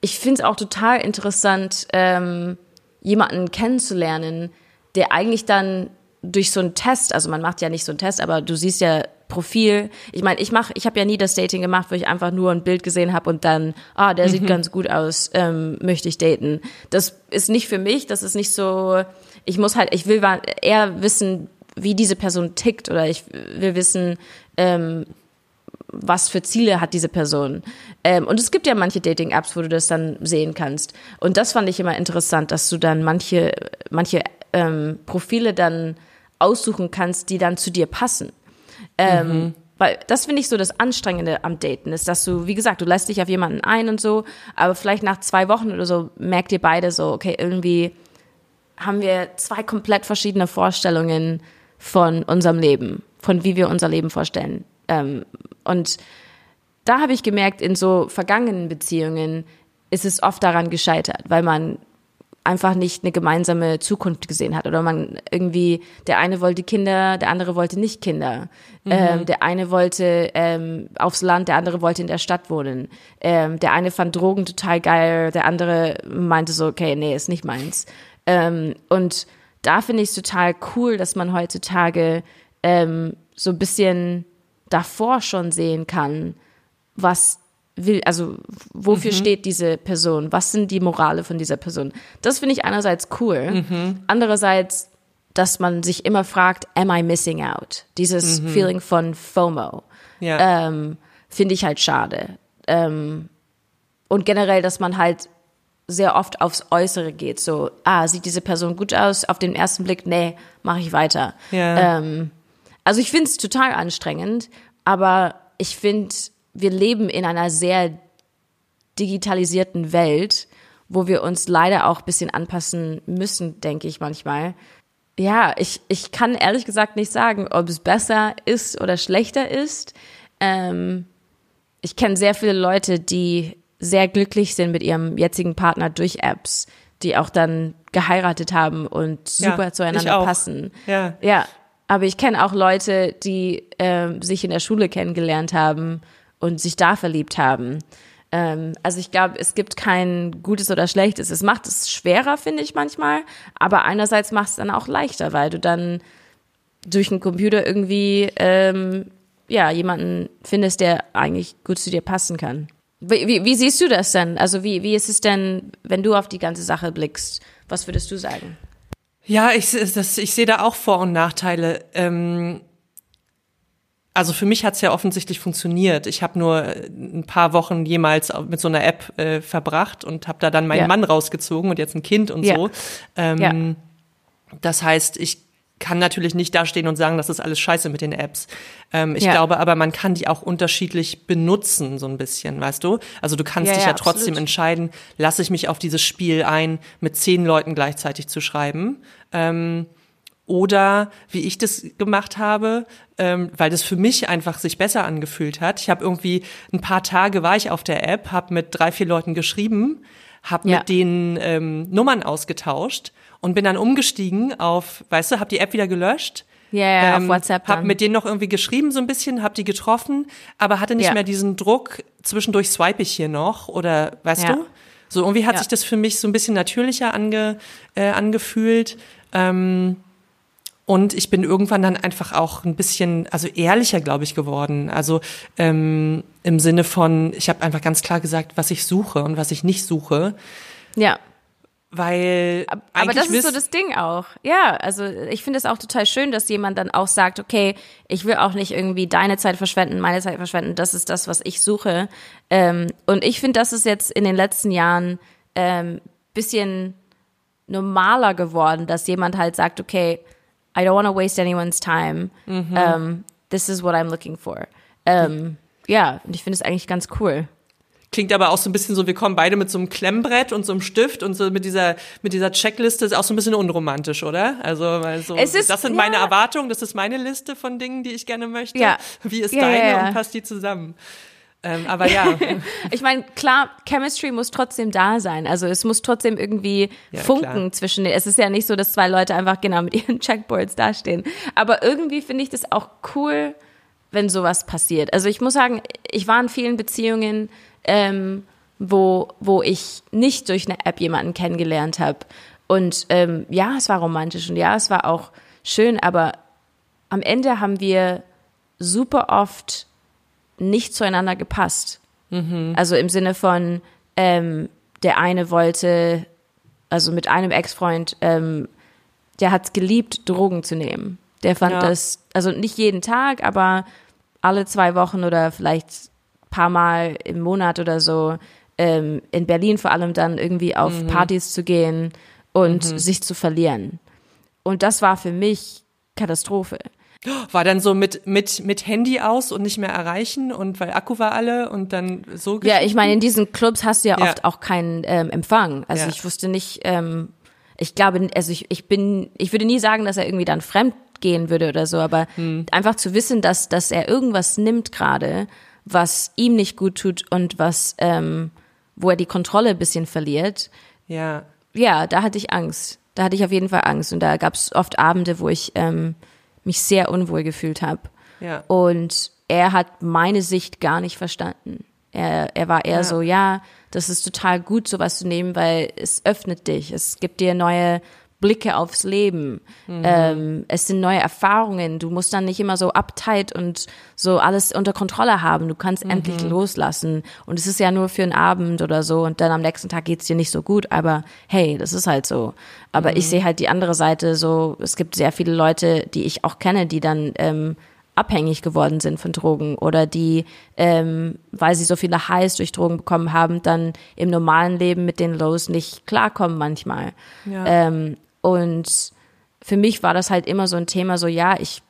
ich finde es auch total interessant, ähm, jemanden kennenzulernen, der eigentlich dann durch so einen Test, also man macht ja nicht so einen Test, aber du siehst ja Profil. Ich meine, ich mache, ich habe ja nie das Dating gemacht, wo ich einfach nur ein Bild gesehen habe und dann, ah, der sieht ganz gut aus, ähm, möchte ich daten. Das ist nicht für mich, das ist nicht so. Ich muss halt, ich will eher wissen, wie diese Person tickt oder ich will wissen, ähm, was für Ziele hat diese Person. Ähm, und es gibt ja manche Dating-Apps, wo du das dann sehen kannst. Und das fand ich immer interessant, dass du dann manche, manche ähm, Profile dann aussuchen kannst, die dann zu dir passen. Ähm, Weil das finde ich so das Anstrengende am Daten, ist, dass du, wie gesagt, du lässt dich auf jemanden ein und so, aber vielleicht nach zwei Wochen oder so merkt ihr beide so, okay, irgendwie haben wir zwei komplett verschiedene Vorstellungen von unserem Leben, von wie wir unser Leben vorstellen. Ähm, und da habe ich gemerkt, in so vergangenen Beziehungen ist es oft daran gescheitert, weil man einfach nicht eine gemeinsame Zukunft gesehen hat. Oder man irgendwie der eine wollte Kinder, der andere wollte nicht Kinder, ähm, der eine wollte ähm, aufs Land, der andere wollte in der Stadt wohnen, ähm, der eine fand Drogen total geil, der andere meinte so okay nee ist nicht meins. Ähm, und da finde ich es total cool, dass man heutzutage ähm, so ein bisschen davor schon sehen kann, was will, also wofür steht diese Person? Was sind die Morale von dieser Person? Das finde ich einerseits cool. Andererseits, dass man sich immer fragt, am I missing out? Dieses Feeling von FOMO Ja. ähm, finde ich halt schade. Ähm, und generell, dass man halt sehr oft aufs Äußere geht. So, ah, sieht diese Person gut aus? Auf den ersten Blick, nee, mache ich weiter. Ja. Ähm, also ich finde es total anstrengend, aber ich finde, wir leben in einer sehr digitalisierten Welt, wo wir uns leider auch ein bisschen anpassen müssen, denke ich manchmal. Ja, ich, ich kann ehrlich gesagt nicht sagen, ob es besser ist oder schlechter ist. Ähm, ich kenne sehr viele Leute, die sehr glücklich sind mit ihrem jetzigen Partner durch Apps, die auch dann geheiratet haben und super Ja, zueinander passen. Ja. Ja, aber ich kenne auch Leute, die ähm, sich in der Schule kennengelernt haben und sich da verliebt haben. Ähm, also ich glaube, es gibt kein Gutes oder Schlechtes. Es macht es schwerer, finde ich manchmal, aber einerseits macht es dann auch leichter, weil du dann durch einen Computer irgendwie ähm, ja jemanden findest, der eigentlich gut zu dir passen kann. Wie, wie, wie siehst du das denn? Also wie, wie ist es denn, wenn du auf die ganze Sache blickst? Was würdest du sagen? Ja, ich, ich sehe da auch Vor- und Nachteile. Ähm, also für mich hat's ja offensichtlich funktioniert. Ich habe nur ein paar Wochen jemals mit so einer App äh, verbracht und habe da dann meinen Ja. Mann rausgezogen und jetzt ein Kind und Ja. so. Ähm, Ja. Das heißt, ich kann natürlich nicht dastehen und sagen, das ist alles scheiße mit den Apps. Ähm, ich Ja. glaube aber, man kann die auch unterschiedlich benutzen, so ein bisschen, weißt du? Also du kannst Ja, dich ja, ja, trotzdem entscheiden, lasse ich mich auf dieses Spiel ein, mit zehn Leuten gleichzeitig zu schreiben. Ähm, oder wie ich das gemacht habe, ähm, weil das für mich einfach sich besser angefühlt hat. Ich habe irgendwie ein paar Tage war ich auf der App, habe mit drei, vier Leuten geschrieben, habe Ja. mit denen ähm, Nummern ausgetauscht und bin dann umgestiegen auf, weißt du, habe die App wieder gelöscht. Ja, ja, auf WhatsApp Hab dann. mit denen noch irgendwie geschrieben so ein bisschen, hab die getroffen, aber hatte nicht Ja. mehr diesen Druck, zwischendurch swipe ich hier noch oder weißt Ja. du? So irgendwie hat sich das für mich so ein bisschen natürlicher ange, äh, angefühlt. Ähm, und ich bin irgendwann dann einfach auch ein bisschen, also ehrlicher, glaube ich, geworden. Also ähm, im Sinne von, ich habe einfach ganz klar gesagt, was ich suche und was ich nicht suche, Ja. weil Aber das ist so das Ding auch. Ja, also ich finde es auch total schön, dass jemand dann auch sagt, okay, ich will auch nicht irgendwie deine Zeit verschwenden, meine Zeit verschwenden, das ist das, was ich suche. Ähm, und ich finde, das ist jetzt in den letzten Jahren ähm, bisschen normaler geworden, dass jemand halt sagt, okay, I don't want to waste anyone's time. Mhm. Um, this is what I'm looking for. Ähm, ja, und ich finde es eigentlich ganz cool. Klingt aber auch so ein bisschen so, wir kommen beide mit so einem Klemmbrett und so einem Stift und so mit dieser, mit dieser Checkliste ist auch so ein bisschen unromantisch, oder? Also, weil so, Es ist- das sind meine ja. Erwartungen, das ist meine Liste von Dingen, die ich gerne möchte. Ja. Wie ist Ja, deine ja. und passt die zusammen? Ähm, aber ja, Ich meine, klar, Chemistry muss trotzdem da sein. Also es muss trotzdem irgendwie Ja, funken klar. zwischen den. Es ist ja nicht so, dass zwei Leute einfach genau mit ihren Checkboards dastehen. Aber irgendwie finde ich das auch cool, wenn sowas passiert. Also ich muss sagen, ich war in vielen Beziehungen, ähm, wo, wo ich nicht durch eine App jemanden kennengelernt habe. Und ähm, ja, es war romantisch und ja, es war auch schön, aber am Ende haben wir super oft nicht zueinander gepasst. Also im Sinne von, ähm, der eine wollte, also mit einem Ex-Freund, ähm, der hat es geliebt, Drogen zu nehmen. Der fand Ja. das, also nicht jeden Tag, aber alle zwei Wochen oder vielleicht ein paar Mal im Monat oder so, ähm, in Berlin vor allem dann irgendwie auf Partys zu gehen und sich zu verlieren. Und das war für mich Katastrophe. War dann so mit, mit, mit Handy aus und nicht mehr erreichen und weil Akku war alle und dann so. Ja, ich meine, in diesen Clubs hast du ja, Ja. oft auch keinen ähm, Empfang. Also Ja. ich wusste nicht, ähm, ich glaube, also ich, ich bin, ich würde nie sagen, dass er irgendwie dann fremd gehen würde oder so, aber Hm. einfach zu wissen, dass, dass er irgendwas nimmt gerade, was ihm nicht gut tut und was, ähm, wo er die Kontrolle ein bisschen verliert, Ja, ja, da hatte ich Angst. Da hatte ich auf jeden Fall Angst. Und da gab es oft Abende, wo ich ähm, mich sehr unwohl gefühlt habe. ja. Und er hat meine Sicht gar nicht verstanden. Er, er war eher Ja. so, ja, das ist total gut, sowas zu nehmen, weil es öffnet dich. Es gibt dir neue Blicke aufs Leben. Mhm. Ähm, es sind neue Erfahrungen. Du musst dann nicht immer so uptight und so alles unter Kontrolle haben. Du kannst mhm. endlich loslassen. Und es ist ja nur für einen Abend oder so. Und dann am nächsten Tag geht's dir nicht so gut. Aber hey, das ist halt so. Aber mhm. ich sehe halt die andere Seite so. Es gibt sehr viele Leute, die ich auch kenne, die dann ähm, abhängig geworden sind von Drogen oder die, ähm, weil sie so viele Highs durch Drogen bekommen haben, dann im normalen Leben mit den Lows nicht klarkommen manchmal. Ja. Ähm, und für mich war das halt immer so ein Thema, so ja, ich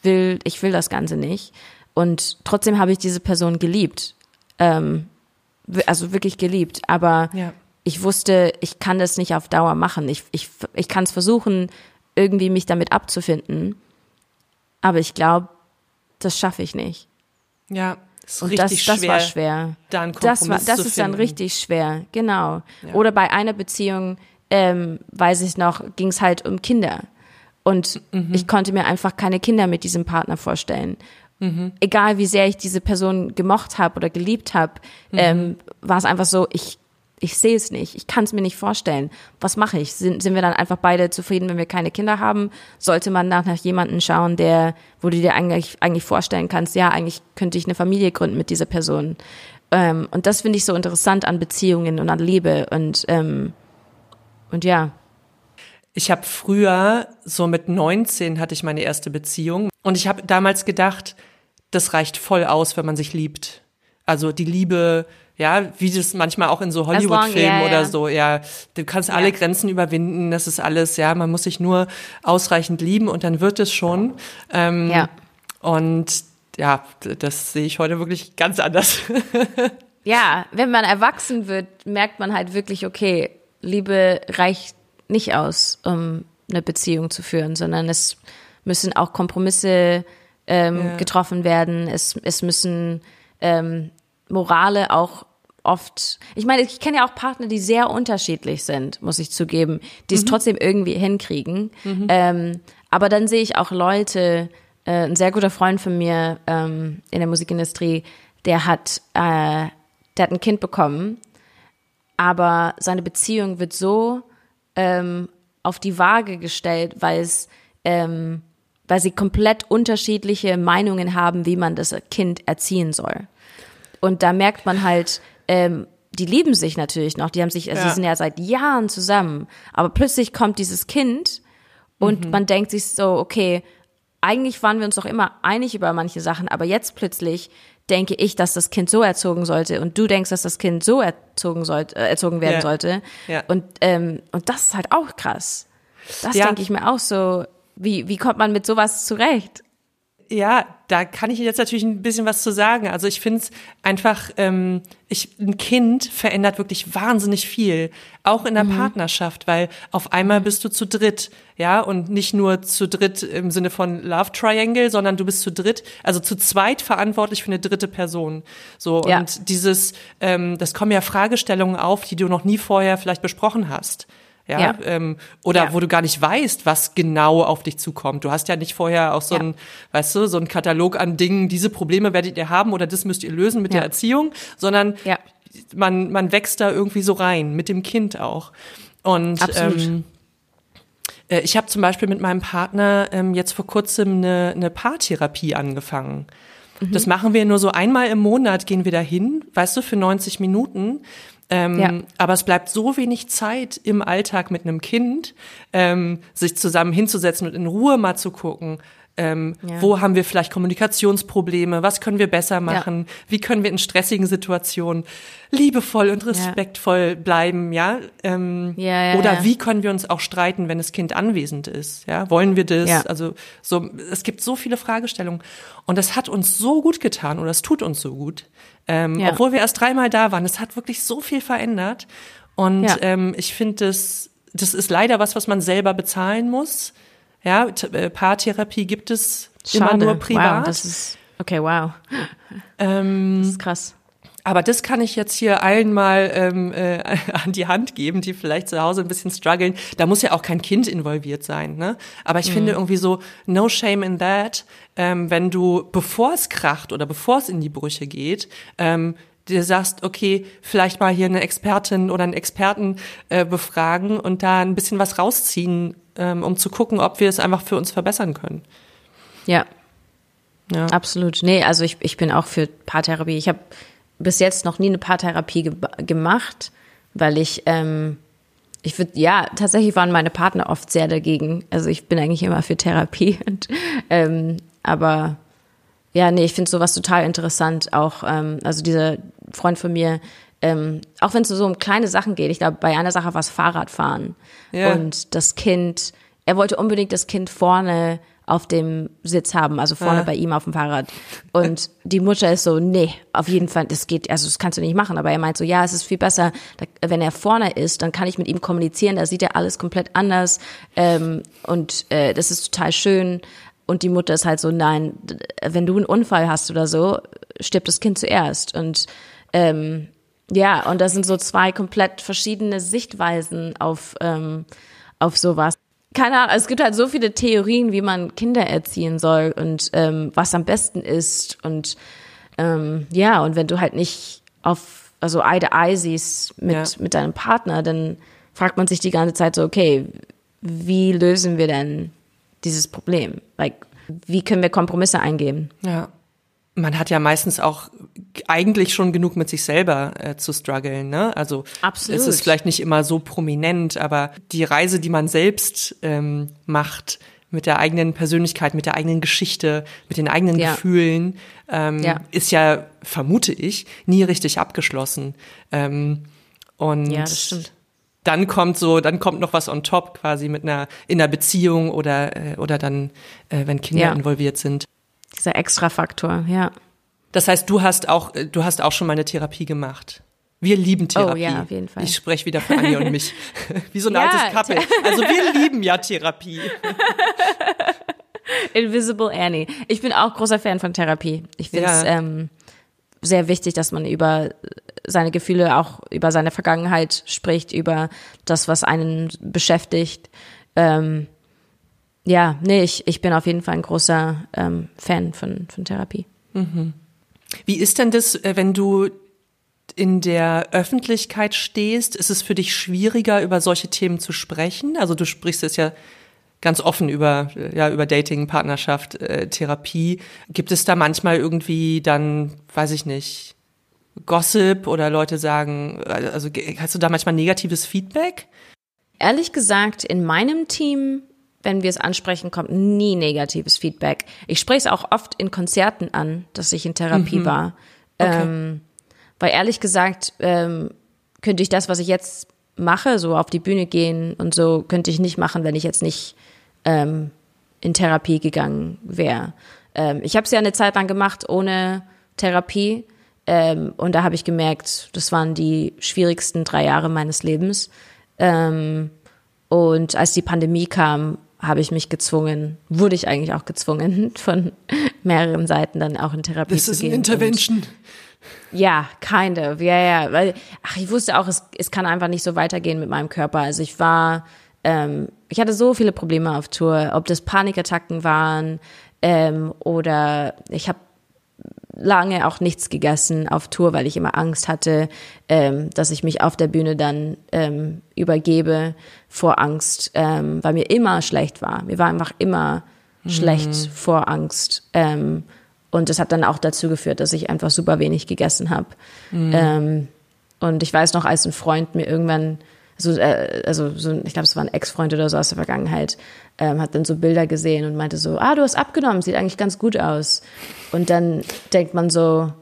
will, ich will das Ganze nicht. Und trotzdem habe ich diese Person geliebt. Ähm, also wirklich geliebt. Aber ja. ich wusste, ich kann das nicht auf Dauer machen. Ich, ich, ich kann es versuchen, irgendwie mich damit abzufinden. Aber ich glaube, das schaffe ich nicht. Ja, ist und richtig das, das schwer. war schwer. Da das war, das ist finden. dann richtig schwer, genau. Ja. Oder bei einer Beziehung, ähm, weiß ich noch, ging es halt um Kinder. Und mhm. ich konnte mir einfach keine Kinder mit diesem Partner vorstellen. Mhm. Egal wie sehr ich diese Person gemocht habe oder geliebt habe, mhm. ähm, war es einfach so, ich ich sehe es nicht, ich kann es mir nicht vorstellen. Was mache ich? Sind, sind wir dann einfach beide zufrieden, wenn wir keine Kinder haben? Sollte man nach, nach jemanden schauen, der, wo du dir eigentlich, eigentlich vorstellen kannst, ja, eigentlich könnte ich eine Familie gründen mit dieser Person. Ähm, und das finde ich so interessant an Beziehungen und an Liebe und, ähm, und ja. Ich habe früher, so mit 19 hatte ich meine erste Beziehung und ich habe damals gedacht, das reicht voll aus, wenn man sich liebt. Also die Liebe ja, wie das manchmal auch in so Hollywood-Filmen yeah, oder yeah. so, ja, du kannst alle yeah. Grenzen überwinden, das ist alles, ja, man muss sich nur ausreichend lieben und dann wird es schon. Ähm, ja. Und ja, das sehe ich heute wirklich ganz anders. ja, wenn man erwachsen wird, merkt man halt wirklich, okay, Liebe reicht nicht aus, um eine Beziehung zu führen, sondern es müssen auch Kompromisse ähm, ja. getroffen werden. Es, es müssen ähm, Morale auch oft, ich meine, ich kenne ja auch Partner, die sehr unterschiedlich sind, muss ich zugeben, die es mhm. trotzdem irgendwie hinkriegen. Mhm. Ähm, aber dann sehe ich auch Leute, äh, ein sehr guter Freund von mir ähm, in der Musikindustrie, der hat, äh, der hat ein Kind bekommen, aber seine Beziehung wird so ähm, auf die Waage gestellt, weil es ähm, weil sie komplett unterschiedliche Meinungen haben, wie man das Kind erziehen soll. Und da merkt man halt, ähm, die lieben sich natürlich noch, die haben sich, also ja. sie sind ja seit Jahren zusammen, aber plötzlich kommt dieses Kind und mhm. man denkt sich so, okay, eigentlich waren wir uns doch immer einig über manche Sachen, aber jetzt plötzlich denke ich, dass das Kind so erzogen sollte und du denkst, dass das Kind so erzogen sollte, äh, erzogen werden ja. sollte. Ja. Und ähm, und das ist halt auch krass. Das ja. denke ich mir auch so. Wie wie kommt man mit sowas zurecht? Ja, da kann ich jetzt natürlich ein bisschen was zu sagen. Also ich finde es einfach, ähm, ich, ein Kind verändert wirklich wahnsinnig viel, auch in der mhm. Partnerschaft, weil auf einmal bist du zu dritt, ja, und nicht nur zu dritt im Sinne von Love Triangle, sondern du bist zu dritt, also zu zweit verantwortlich für eine dritte Person. So ja. und dieses, ähm, das kommen ja Fragestellungen auf, die du noch nie vorher vielleicht besprochen hast. Ja, ja. Ähm, oder ja. wo du gar nicht weißt, was genau auf dich zukommt. Du hast ja nicht vorher auch so ja. ein, weißt du, so ein Katalog an Dingen, diese Probleme werdet ihr haben oder das müsst ihr lösen mit der Erziehung, sondern man, man wächst da irgendwie so rein, mit dem Kind auch. Und Absolut. Ähm, äh, ich habe zum Beispiel mit meinem Partner ähm, jetzt vor kurzem eine, eine Paartherapie angefangen. Mhm. Das machen wir nur so einmal im Monat, gehen wir da hin, weißt du, für 90 Minuten. Ähm, ja. Aber es bleibt so wenig Zeit im Alltag mit einem Kind, ähm, sich zusammen hinzusetzen und in Ruhe mal zu gucken, ähm, ja. Wo haben wir vielleicht Kommunikationsprobleme? Was können wir besser machen? Ja. Wie können wir in stressigen Situationen liebevoll und respektvoll ja. bleiben? Ja, ähm, oder wie können wir uns auch streiten, wenn das Kind anwesend ist? Ja, wollen wir das? Also so, es gibt so viele Fragestellungen und das hat uns so gut getan oder es tut uns so gut, ähm, obwohl wir erst dreimal da waren. Es hat wirklich so viel verändert und ähm, ich finde das, das ist leider was, was man selber bezahlen muss. Ja, äh, Paartherapie gibt es Schade. immer nur privat. Wow, das ist, okay, wow. Ähm, das ist krass. Aber das kann ich jetzt hier allen mal ähm, äh, an die Hand geben, die vielleicht zu Hause ein bisschen strugglen. Da muss ja auch kein Kind involviert sein. Ne? Aber ich mhm. finde irgendwie so, no shame in that, ähm, wenn du, bevor es kracht oder bevor es in die Brüche geht, ähm, dir sagst, okay, vielleicht mal hier eine Expertin oder einen Experten äh, befragen und da ein bisschen was rausziehen, ähm, um zu gucken, ob wir es einfach für uns verbessern können. Ja. Ja. Absolut. Nee, also ich, ich bin auch für Paartherapie. Ich habe bis jetzt noch nie eine Paartherapie ge gemacht, weil ich, ähm, ich würde, ja, tatsächlich waren meine Partner oft sehr dagegen. Also ich bin eigentlich immer für Therapie. Und, ähm, aber ja, nee, ich finde sowas total interessant. Auch, ähm, also dieser Freund von mir, ähm, auch wenn es so um kleine Sachen geht, ich glaube, bei einer Sache war es Fahrradfahren. Ja. Und das Kind, er wollte unbedingt das Kind vorne auf dem Sitz haben, also vorne ja. bei ihm auf dem Fahrrad. Und die Mutter ist so, nee, auf jeden Fall, das geht, also das kannst du nicht machen. Aber er meint so, ja, es ist viel besser, wenn er vorne ist, dann kann ich mit ihm kommunizieren, da sieht er alles komplett anders. Ähm, und äh, das ist total schön. Und die Mutter ist halt so, nein, wenn du einen Unfall hast oder so, stirbt das Kind zuerst. Und ähm, ja, und das sind so zwei komplett verschiedene Sichtweisen auf, ähm, auf sowas keine Ahnung, es gibt halt so viele Theorien, wie man Kinder erziehen soll und ähm, was am besten ist. Und ähm, ja, und wenn du halt nicht auf, also Eye to Eye siehst mit, ja. mit deinem Partner, dann fragt man sich die ganze Zeit so, okay, wie lösen wir denn dieses Problem? Like, wie können wir Kompromisse eingehen? Ja man hat ja meistens auch eigentlich schon genug mit sich selber äh, zu strugglen, ne? Also Absolut. es ist vielleicht nicht immer so prominent, aber die Reise, die man selbst ähm, macht, mit der eigenen Persönlichkeit, mit der eigenen Geschichte, mit den eigenen ja. Gefühlen, ähm, ja. ist ja, vermute ich, nie richtig abgeschlossen. Ähm, und ja, das stimmt. Dann kommt so, dann kommt noch was on top quasi mit einer in einer Beziehung oder äh, oder dann, äh, wenn Kinder ja. involviert sind. Dieser Extrafaktor, ja. Das heißt, du hast auch, du hast auch schon mal eine Therapie gemacht. Wir lieben Therapie. Oh ja, auf jeden Fall. Ich spreche wieder für Anja und mich. Wie so ein ja, altes Couple. Also wir lieben ja Therapie. Invisible Annie. Ich bin auch großer Fan von Therapie. Ich finde es ja. ähm, sehr wichtig, dass man über seine Gefühle, auch über seine Vergangenheit spricht, über das, was einen beschäftigt. Ähm, ja, nee, ich, ich bin auf jeden Fall ein großer ähm, Fan von, von Therapie. Mhm. Wie ist denn das, äh, wenn du in der Öffentlichkeit stehst? Ist es für dich schwieriger, über solche Themen zu sprechen? Also du sprichst es ja ganz offen über, äh, ja, über Dating, Partnerschaft, äh, Therapie. Gibt es da manchmal irgendwie dann, weiß ich nicht, Gossip oder Leute sagen, also hast du da manchmal negatives Feedback? Ehrlich gesagt, in meinem Team wenn wir es ansprechen, kommt nie negatives Feedback. Ich spreche es auch oft in Konzerten an, dass ich in Therapie mhm. war. Okay. Ähm, weil ehrlich gesagt, ähm, könnte ich das, was ich jetzt mache, so auf die Bühne gehen und so, könnte ich nicht machen, wenn ich jetzt nicht ähm, in Therapie gegangen wäre. Ähm, ich habe es ja eine Zeit lang gemacht ohne Therapie. Ähm, und da habe ich gemerkt, das waren die schwierigsten drei Jahre meines Lebens. Ähm, und als die Pandemie kam, habe ich mich gezwungen, wurde ich eigentlich auch gezwungen, von mehreren Seiten dann auch in Therapie das zu gehen. Das ist eine Intervention. ja, kind of, ja, ja, weil, ach, ich wusste auch, es, es kann einfach nicht so weitergehen mit meinem Körper. Also ich war, ähm, ich hatte so viele Probleme auf Tour, ob das Panikattacken waren ähm, oder ich habe lange auch nichts gegessen auf Tour, weil ich immer Angst hatte, ähm, dass ich mich auf der Bühne dann ähm, übergebe vor Angst, ähm, weil mir immer schlecht war. Mir war einfach immer mhm. schlecht vor Angst. Ähm, und das hat dann auch dazu geführt, dass ich einfach super wenig gegessen habe. Mhm. Ähm, und ich weiß noch, als ein Freund mir irgendwann so, äh, also so, ich glaube, es war ein Ex-Freund oder so aus der Vergangenheit, ähm, hat dann so Bilder gesehen und meinte so, ah, du hast abgenommen, sieht eigentlich ganz gut aus. Und dann denkt man so,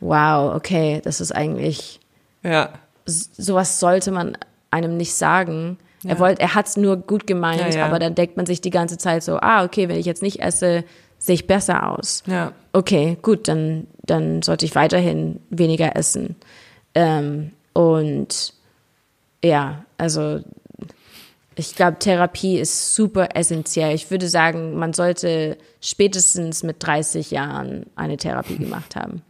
wow, okay, das ist eigentlich, ja. sowas sollte man einem nicht sagen. Ja. Er wollte, er hat's nur gut gemeint, ja, ja. aber dann denkt man sich die ganze Zeit so, ah, okay, wenn ich jetzt nicht esse, sehe ich besser aus. Ja. Okay, gut, dann, dann sollte ich weiterhin weniger essen. Ähm, und ja, also ich glaube, Therapie ist super essentiell. Ich würde sagen, man sollte spätestens mit 30 Jahren eine Therapie gemacht haben.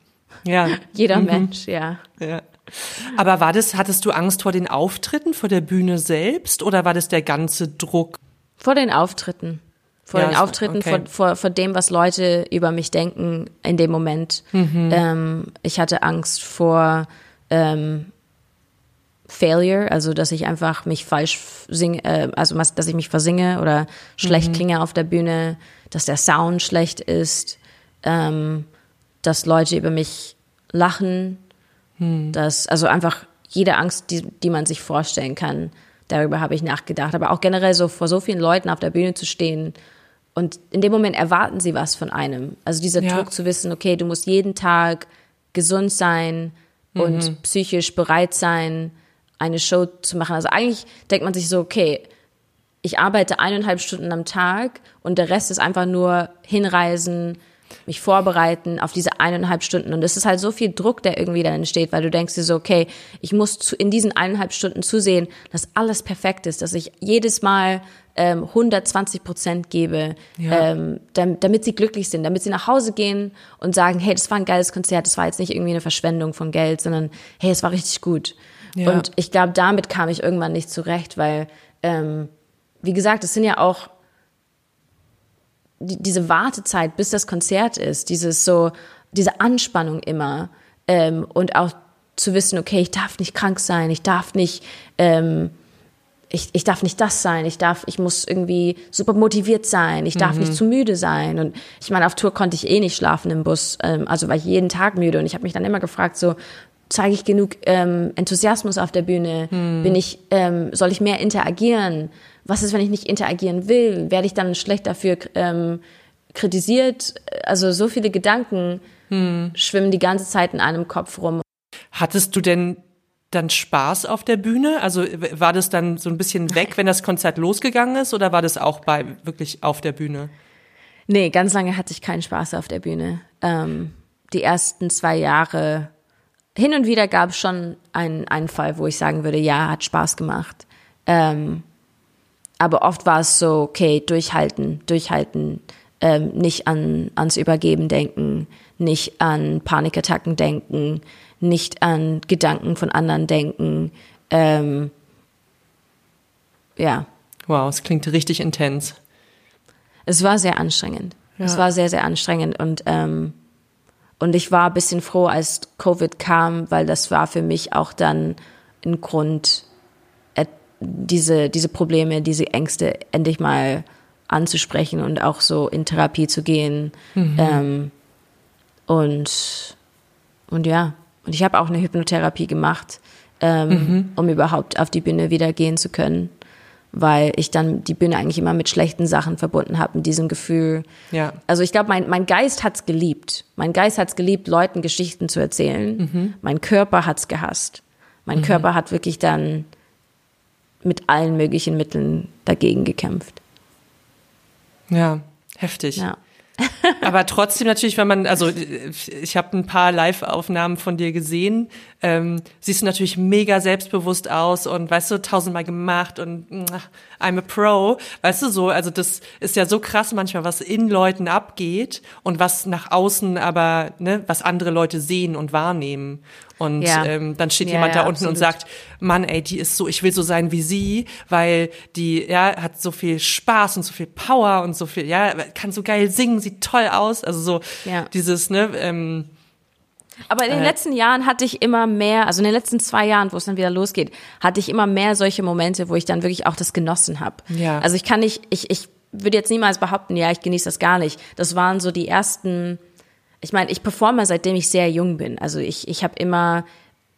Ja. Jeder mhm. Mensch, ja. ja. Aber war das, hattest du Angst vor den Auftritten, vor der Bühne selbst oder war das der ganze Druck? Vor den Auftritten. vor Ja, den Auftritten, okay. vor, vor, vor dem, was Leute über mich denken in dem Moment. Mhm. Ähm, ich hatte Angst vor ähm, Failure, also dass ich einfach mich falsch singe, äh, also dass ich mich versinge oder schlecht klinge auf der Bühne, dass der Sound schlecht ist, ähm, dass Leute über mich lachen, dass also einfach jede Angst, die, die man sich vorstellen kann, darüber habe ich nachgedacht. Aber auch generell so vor so vielen Leuten auf der Bühne zu stehen und in dem Moment erwarten sie was von einem. Also dieser Ja. Druck zu wissen, okay, du musst jeden Tag gesund sein und psychisch bereit sein, eine Show zu machen. Also eigentlich denkt man sich so, okay, ich arbeite eineinhalb Stunden am Tag und der Rest ist einfach nur hinreisen, mich vorbereiten auf diese eineinhalb Stunden. Und es ist halt so viel Druck, der irgendwie dann entsteht, weil du denkst dir so, okay, ich muss zu, in diesen eineinhalb Stunden zusehen, dass alles perfekt ist, dass ich jedes Mal ähm, 120 Prozent gebe, Ja. ähm, damit, damit sie glücklich sind, damit sie nach Hause gehen und sagen, hey, das war ein geiles Konzert, das war jetzt nicht irgendwie eine Verschwendung von Geld, sondern hey, es war richtig gut. Ja. Und ich glaube, damit kam ich irgendwann nicht zurecht, weil, ähm, wie gesagt, es sind ja auch die, diese Wartezeit, bis das Konzert ist, dieses so, diese Anspannung immer ähm, und auch zu wissen, okay, ich darf nicht krank sein, ich darf nicht, ähm, ich, ich darf nicht das sein, ich darf, ich muss irgendwie super motiviert sein, ich darf nicht zu müde sein. Und ich meine, auf Tour konnte ich eh nicht schlafen im Bus, ähm, also war ich jeden Tag müde und ich habe mich dann immer gefragt, so, zeige ich genug ähm, Enthusiasmus auf der Bühne? Bin ich, ähm, soll ich mehr interagieren? Was ist, wenn ich nicht interagieren will? Werde ich dann schlecht dafür ähm, kritisiert? Also so viele Gedanken schwimmen die ganze Zeit in einem Kopf rum. Hattest du denn dann Spaß auf der Bühne? Also war das dann so ein bisschen weg, wenn das Konzert losgegangen ist, oder war das auch bei wirklich auf der Bühne? Nee, ganz lange hatte ich keinen Spaß auf der Bühne. Ähm, die ersten zwei Jahre, hin und wieder gab es schon einen, einen Fall, wo ich sagen würde, ja, hat Spaß gemacht. Ähm, aber oft war es so, okay, durchhalten, durchhalten, ähm, nicht an, ans Übergeben denken, nicht an Panikattacken denken, nicht an Gedanken von anderen denken. Ähm, ja, Wow, es klingt richtig intens. es war sehr anstrengend. Es war sehr, sehr anstrengend und, ähm, und ich war ein bisschen froh, als Covid kam, weil das war für mich auch dann ein Grund, äh, diese, diese Probleme, diese Ängste endlich mal anzusprechen und auch so in Therapie zu gehen. Ähm, und, und ja, und ich habe auch eine Hypnotherapie gemacht, ähm, um überhaupt auf die Bühne wieder gehen zu können, weil ich dann die Bühne eigentlich immer mit schlechten Sachen verbunden habe, mit diesem Gefühl. Ja. Also ich glaube, mein, mein Geist hat's geliebt. Mein Geist hat's geliebt, Leuten Geschichten zu erzählen. Mein Körper hat's gehasst. Mein Körper hat wirklich dann mit allen möglichen Mitteln dagegen gekämpft. Ja, heftig. Ja. Aber trotzdem natürlich, wenn man, also ich habe ein paar Live-Aufnahmen von dir gesehen, ähm, siehst du natürlich mega selbstbewusst aus und weißt du, tausendmal gemacht und mm, I'm a Pro, weißt du so, also das ist ja so krass manchmal, was in Leuten abgeht und was nach außen aber, ne, was andere Leute sehen und wahrnehmen. Und Ja. ähm, dann steht Ja, jemand da unten und absolut. sagt, Mann, ey, die ist so, ich will so sein wie sie, weil die, ja, hat so viel Spaß und so viel Power und so viel, ja, kann so geil singen, sieht toll aus. Also so Ja. dieses, ne, ähm, Aber in den Äh. letzten Jahren hatte ich immer mehr, also in den letzten zwei Jahren, wo es dann wieder losgeht, hatte ich immer mehr solche Momente, wo ich dann wirklich auch das genossen habe. Ja. Also ich kann nicht, ich, ich würde jetzt niemals behaupten, ja, ich genieße das gar nicht. Das waren so die ersten, ich meine, ich performe seitdem ich sehr jung bin. Also ich, ich habe immer,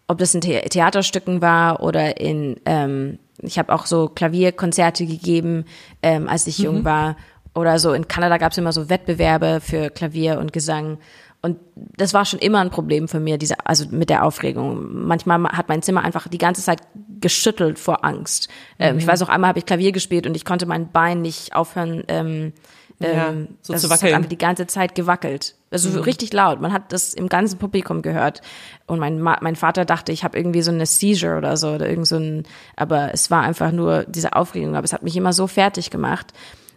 ob das in The Theaterstücken war oder in, ähm, ich habe auch so Klavierkonzerte gegeben, ähm, als ich jung war. Oder so in Kanada gab es immer so Wettbewerbe für Klavier und Gesang. Und das war schon immer ein Problem für mir, diese, also mit der Aufregung. Manchmal hat mein Zimmer einfach die ganze Zeit geschüttelt vor Angst. Ähm, ich weiß auch einmal habe ich Klavier gespielt und ich konnte mein Bein nicht aufhören, ähm, Ja, ähm, so das zu hat wackeln. einfach die ganze Zeit gewackelt. Also richtig laut. Man hat das im ganzen Publikum gehört. Und mein, Ma mein Vater dachte, ich habe irgendwie so eine Seizure oder so oder irgend so ein, aber es war einfach nur diese Aufregung. Aber es hat mich immer so fertig gemacht.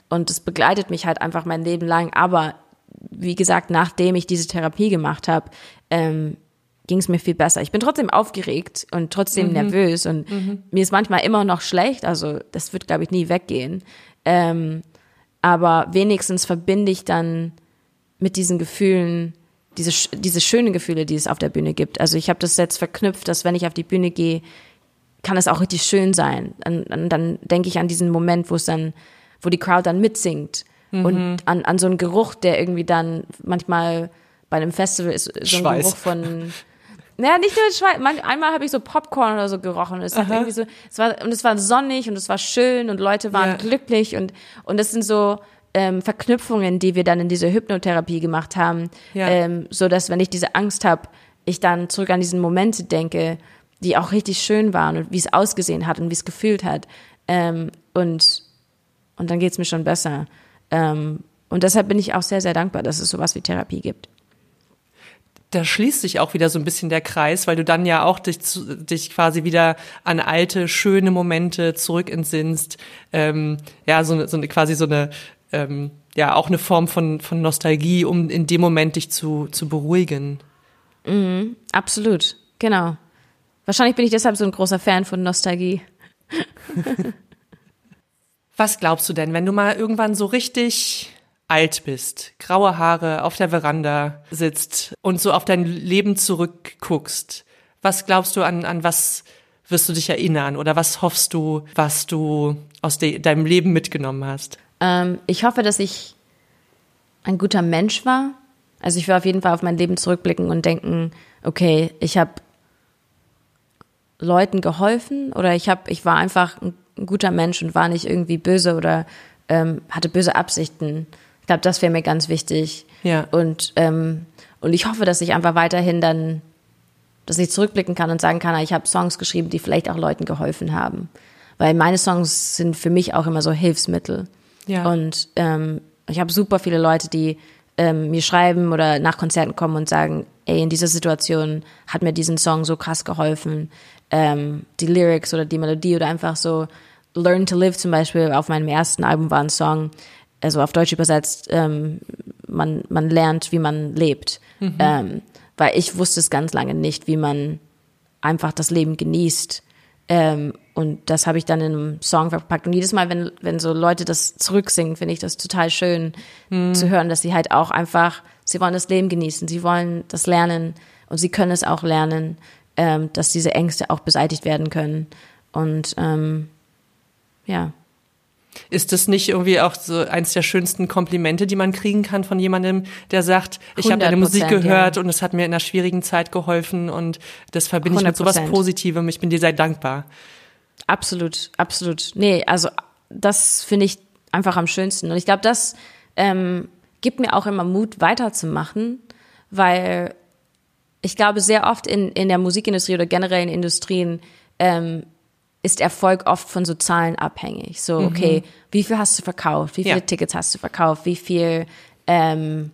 Und es begleitet mich halt einfach mein Leben lang. Aber wie gesagt, nachdem ich diese Therapie gemacht habe, ähm, ging es mir viel besser. Ich bin trotzdem aufgeregt und trotzdem nervös und mir ist manchmal immer noch schlecht. Also das wird, glaube ich, nie weggehen. Ähm, aber wenigstens verbinde ich dann mit diesen Gefühlen, diese, diese schönen Gefühle, die es auf der Bühne gibt. Also ich habe das jetzt verknüpft, dass wenn ich auf die Bühne gehe, kann es auch richtig schön sein. Und, und dann denke ich an diesen Moment, wo es dann, wo die Crowd dann mitsingt mhm. und an, an so einen Geruch, der irgendwie dann manchmal bei einem Festival ist so ein Schweiß. Geruch von naja, nicht nur Schweiß. Man, einmal habe ich so Popcorn oder so gerochen. Es hat irgendwie so, es war und es war sonnig und es war schön und Leute waren ja. glücklich und und es sind so ähm, Verknüpfungen, die wir dann in dieser Hypnotherapie gemacht haben, ja. ähm, so dass wenn ich diese Angst habe, ich dann zurück an diesen Momente denke, die auch richtig schön waren und wie es ausgesehen hat und wie es gefühlt hat. Ähm, und, und dann geht's mir schon besser. Ähm, und deshalb bin ich auch sehr, sehr dankbar, dass es sowas wie Therapie gibt. Da schließt sich auch wieder so ein bisschen der Kreis, weil du dann ja auch dich, dich quasi wieder an alte, schöne Momente zurückentsinnst. Ähm, ja, so, so eine, quasi so eine, ähm, ja, auch eine Form von, von Nostalgie, um in dem Moment dich zu, zu beruhigen. Mhm, absolut, genau. Wahrscheinlich bin ich deshalb so ein großer Fan von Nostalgie. Was glaubst du denn, wenn du mal irgendwann so richtig alt bist, graue Haare auf der Veranda sitzt und so auf dein Leben zurückguckst? Was glaubst du an, an was wirst du dich erinnern oder was hoffst du, was du aus de deinem Leben mitgenommen hast? Ähm, ich hoffe, dass ich ein guter Mensch war. Also ich will auf jeden Fall auf mein Leben zurückblicken und denken, okay, ich habe Leuten geholfen oder ich habe, ich war einfach ein, guter Mensch und war nicht irgendwie böse oder ähm, hatte böse Absichten. Ich glaube, das wäre mir ganz wichtig. Ja. Und ähm, und ich hoffe, dass ich einfach weiterhin dann, dass ich zurückblicken kann und sagen kann, ich habe Songs geschrieben, die vielleicht auch Leuten geholfen haben, weil meine Songs sind für mich auch immer so Hilfsmittel. Ja. Und ähm, ich habe super viele Leute, die ähm, mir schreiben oder nach Konzerten kommen und sagen, ey, in dieser Situation hat mir diesen Song so krass geholfen ähm, die Lyrics oder die Melodie oder einfach so Learn to Live zum Beispiel auf meinem ersten Album war ein Song, also auf Deutsch übersetzt, ähm, man, man lernt, wie man lebt. Mhm. Ähm, weil ich wusste es ganz lange nicht, wie man einfach das Leben genießt. Ähm, und das habe ich dann in einem Song verpackt. Und jedes Mal, wenn, wenn so Leute das zurücksingen, finde ich das total schön mhm. zu hören, dass sie halt auch einfach, sie wollen das Leben genießen, sie wollen das lernen und sie können es auch lernen ähm, dass diese Ängste auch beseitigt werden können. Und ähm, ja. Ist das nicht irgendwie auch so eins der schönsten Komplimente, die man kriegen kann von jemandem, der sagt, ich habe deine Musik gehört ja. und es hat mir in einer schwierigen Zeit geholfen und das verbinde ich mit sowas Positivem. Ich bin dir sehr dankbar. Absolut, absolut. Nee, also das finde ich einfach am schönsten. Und ich glaube, das ähm, gibt mir auch immer Mut, weiterzumachen, weil ich glaube, sehr oft in, in der Musikindustrie oder generell in Industrien ähm, ist Erfolg oft von so Zahlen abhängig. So, mhm. okay, mhm. wie viel hast du verkauft? Wie viele ja. Tickets hast du verkauft? Wie viel, ähm,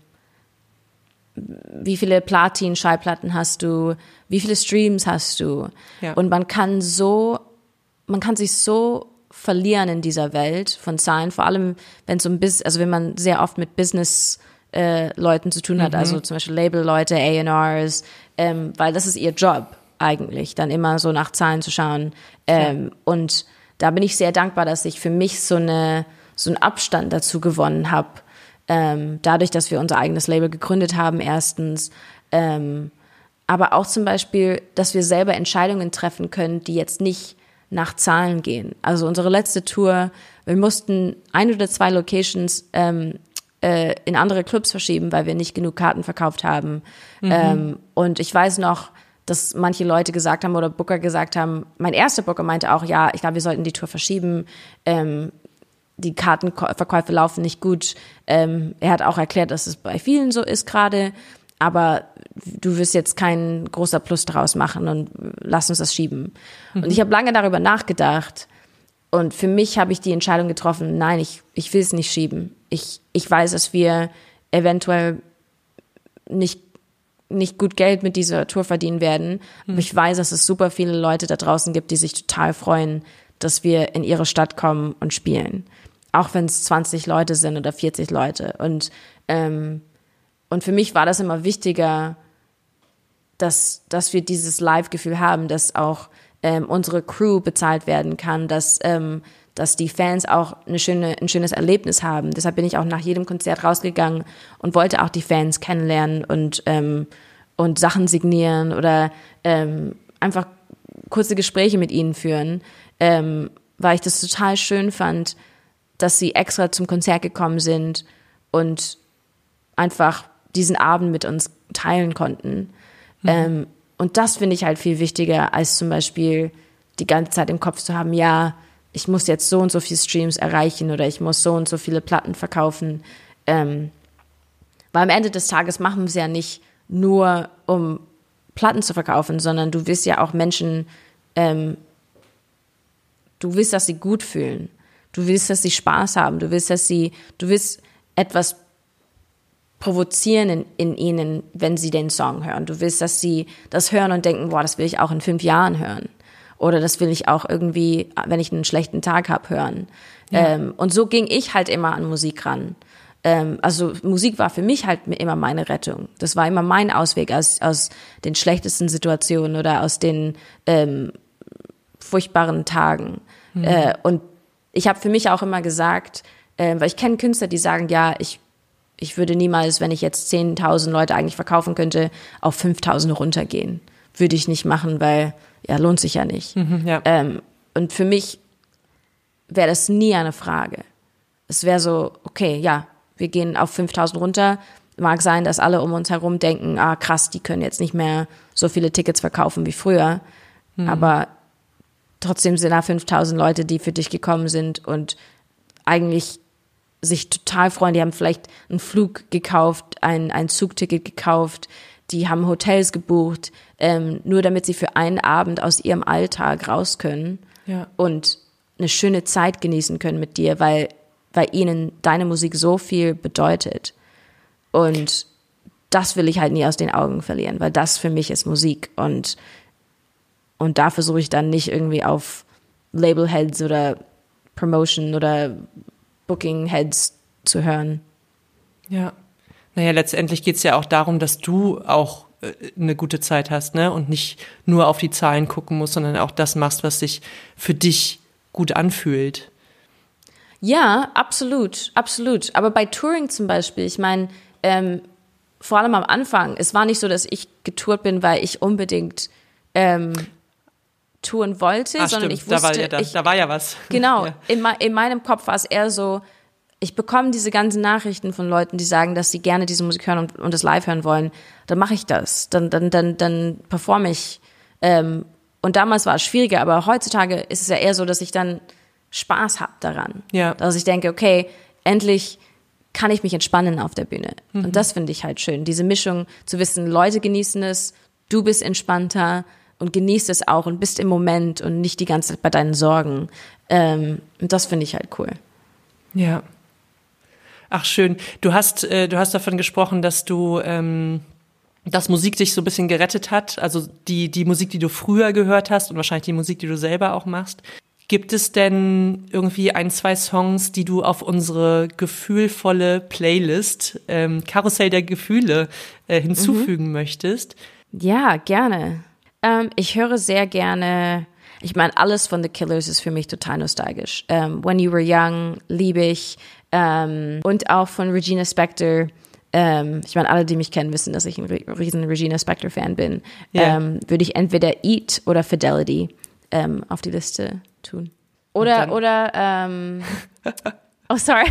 wie viele Platin-Schallplatten hast du? Wie viele Streams hast du? Ja. Und man kann so, man kann sich so verlieren in dieser Welt von Zahlen, vor allem wenn es um Business, also wenn man sehr oft mit Business äh, Leuten zu tun hat, also mhm. also zum Beispiel Label-Leute, A&Rs, ähm, weil das ist ihr Job eigentlich, dann immer so nach Zahlen zu schauen. Ähm, ja. Und da bin ich sehr dankbar, dass ich für mich so eine so einen Abstand dazu gewonnen habe, ähm, dadurch, dass wir unser eigenes Label gegründet haben, erstens. Ähm, aber auch zum Beispiel, dass wir selber Entscheidungen treffen können, die jetzt nicht nach Zahlen gehen. Also unsere letzte Tour, wir mussten ein oder zwei Locations ähm, äh, in andere Clubs verschieben, weil wir nicht genug Karten verkauft haben. Mhm. Ähm, und ich weiß noch, dass manche Leute gesagt haben oder Booker gesagt haben, mein erster Booker meinte auch, ja, ich glaube, wir sollten die Tour verschieben. Ähm, die Kartenverkäufe laufen nicht gut. Ähm, er hat auch erklärt, dass es bei vielen so ist gerade, aber du wirst jetzt kein großer Plus daraus machen und lass uns das schieben. Mhm. Und ich habe lange darüber nachgedacht und für mich habe ich die Entscheidung getroffen, nein, ich, ich will es nicht schieben ich, ich weiß, dass wir eventuell nicht nicht gut Geld mit dieser Tour verdienen werden. Mhm. Aber ich weiß, dass es super viele Leute da draußen gibt, die sich total freuen, dass wir in ihre Stadt kommen und spielen. Auch wenn es 20 Leute sind oder 40 Leute. Und, ähm, und für mich war das immer wichtiger, dass, dass wir dieses Live-Gefühl haben, dass auch ähm, unsere Crew bezahlt werden kann, dass, ähm, dass die Fans auch eine schöne, ein schönes Erlebnis haben. Deshalb bin ich auch nach jedem Konzert rausgegangen und wollte auch die Fans kennenlernen und, ähm, und Sachen signieren oder ähm, einfach kurze Gespräche mit ihnen führen, ähm, weil ich das total schön fand, dass sie extra zum Konzert gekommen sind und einfach diesen Abend mit uns teilen konnten. Mhm. Ähm, und das finde ich halt viel wichtiger, als zum Beispiel die ganze Zeit im Kopf zu haben, ja, ich muss jetzt so und so viele Streams erreichen oder ich muss so und so viele Platten verkaufen. Ähm, weil am Ende des Tages machen wir es ja nicht nur, um Platten zu verkaufen, sondern du willst ja auch Menschen, ähm, du willst, dass sie gut fühlen. Du willst, dass sie Spaß haben. Du willst, dass sie, du willst etwas provozieren in, in ihnen, wenn sie den Song hören. Du willst, dass sie das hören und denken, boah, das will ich auch in fünf Jahren hören. Oder das will ich auch irgendwie, wenn ich einen schlechten Tag habe, hören. Ja. Ähm, und so ging ich halt immer an Musik ran. Ähm, also Musik war für mich halt immer meine Rettung. Das war immer mein Ausweg aus, aus den schlechtesten Situationen oder aus den ähm, furchtbaren Tagen. Mhm. Äh, und ich habe für mich auch immer gesagt, äh, weil ich kenne Künstler, die sagen, ja, ich ich würde niemals, wenn ich jetzt 10.000 Leute eigentlich verkaufen könnte, auf 5.000 runtergehen. Würde ich nicht machen, weil ja, lohnt sich ja nicht. Mhm, ja. Ähm, und für mich wäre das nie eine Frage. Es wäre so, okay, ja, wir gehen auf 5000 runter. Mag sein, dass alle um uns herum denken, ah krass, die können jetzt nicht mehr so viele Tickets verkaufen wie früher. Mhm. Aber trotzdem sind da 5000 Leute, die für dich gekommen sind und eigentlich sich total freuen. Die haben vielleicht einen Flug gekauft, ein, ein Zugticket gekauft, die haben Hotels gebucht, ähm, nur damit sie für einen Abend aus ihrem Alltag raus können ja. und eine schöne Zeit genießen können mit dir, weil, weil ihnen deine Musik so viel bedeutet. Und das will ich halt nie aus den Augen verlieren, weil das für mich ist Musik und, und da versuche ich dann nicht irgendwie auf Labelheads oder Promotion oder Booking Heads zu hören. Ja. Naja, letztendlich geht es ja auch darum, dass du auch äh, eine gute Zeit hast, ne? Und nicht nur auf die Zahlen gucken musst, sondern auch das machst, was sich für dich gut anfühlt. Ja, absolut, absolut. Aber bei Touring zum Beispiel, ich meine, ähm, vor allem am Anfang, es war nicht so, dass ich getourt bin, weil ich unbedingt ähm, touren wollte, Ach, sondern stimmt. ich wusste, da war ja, da, ich, da war ja was. Genau, ja. in, in meinem Kopf war es eher so, ich bekomme diese ganzen Nachrichten von Leuten, die sagen, dass sie gerne diese Musik hören und, und das live hören wollen, dann mache ich das. Dann, dann, dann, dann performe ich. Ähm, und damals war es schwieriger, aber heutzutage ist es ja eher so, dass ich dann Spaß habe daran. Ja. Dass ich denke, okay, endlich kann ich mich entspannen auf der Bühne. Mhm. Und das finde ich halt schön. Diese Mischung zu wissen, Leute genießen es, du bist entspannter und genießt es auch und bist im Moment und nicht die ganze Zeit bei deinen Sorgen. Ähm, und das finde ich halt cool. Ja. Ach schön. Du hast, äh, du hast davon gesprochen, dass du ähm, dass Musik dich so ein bisschen gerettet hat. Also die die Musik, die du früher gehört hast und wahrscheinlich die Musik, die du selber auch machst. Gibt es denn irgendwie ein, zwei Songs, die du auf unsere gefühlvolle Playlist ähm, Karussell der Gefühle äh, hinzufügen mhm. möchtest? Ja, gerne. Ähm, ich höre sehr gerne ich meine, alles von The Killers ist für mich total nostalgisch. Ähm, When You Were Young liebe ich. Ähm, und auch von Regina Spektor. Um, ähm, ich meine, alle, die mich kennen, wissen, dass ich ein riesen Regina Spektor-Fan bin. Yeah. Würde ich entweder Eat oder Fidelity auf die Liste tun. Oder, oder, oh, sorry.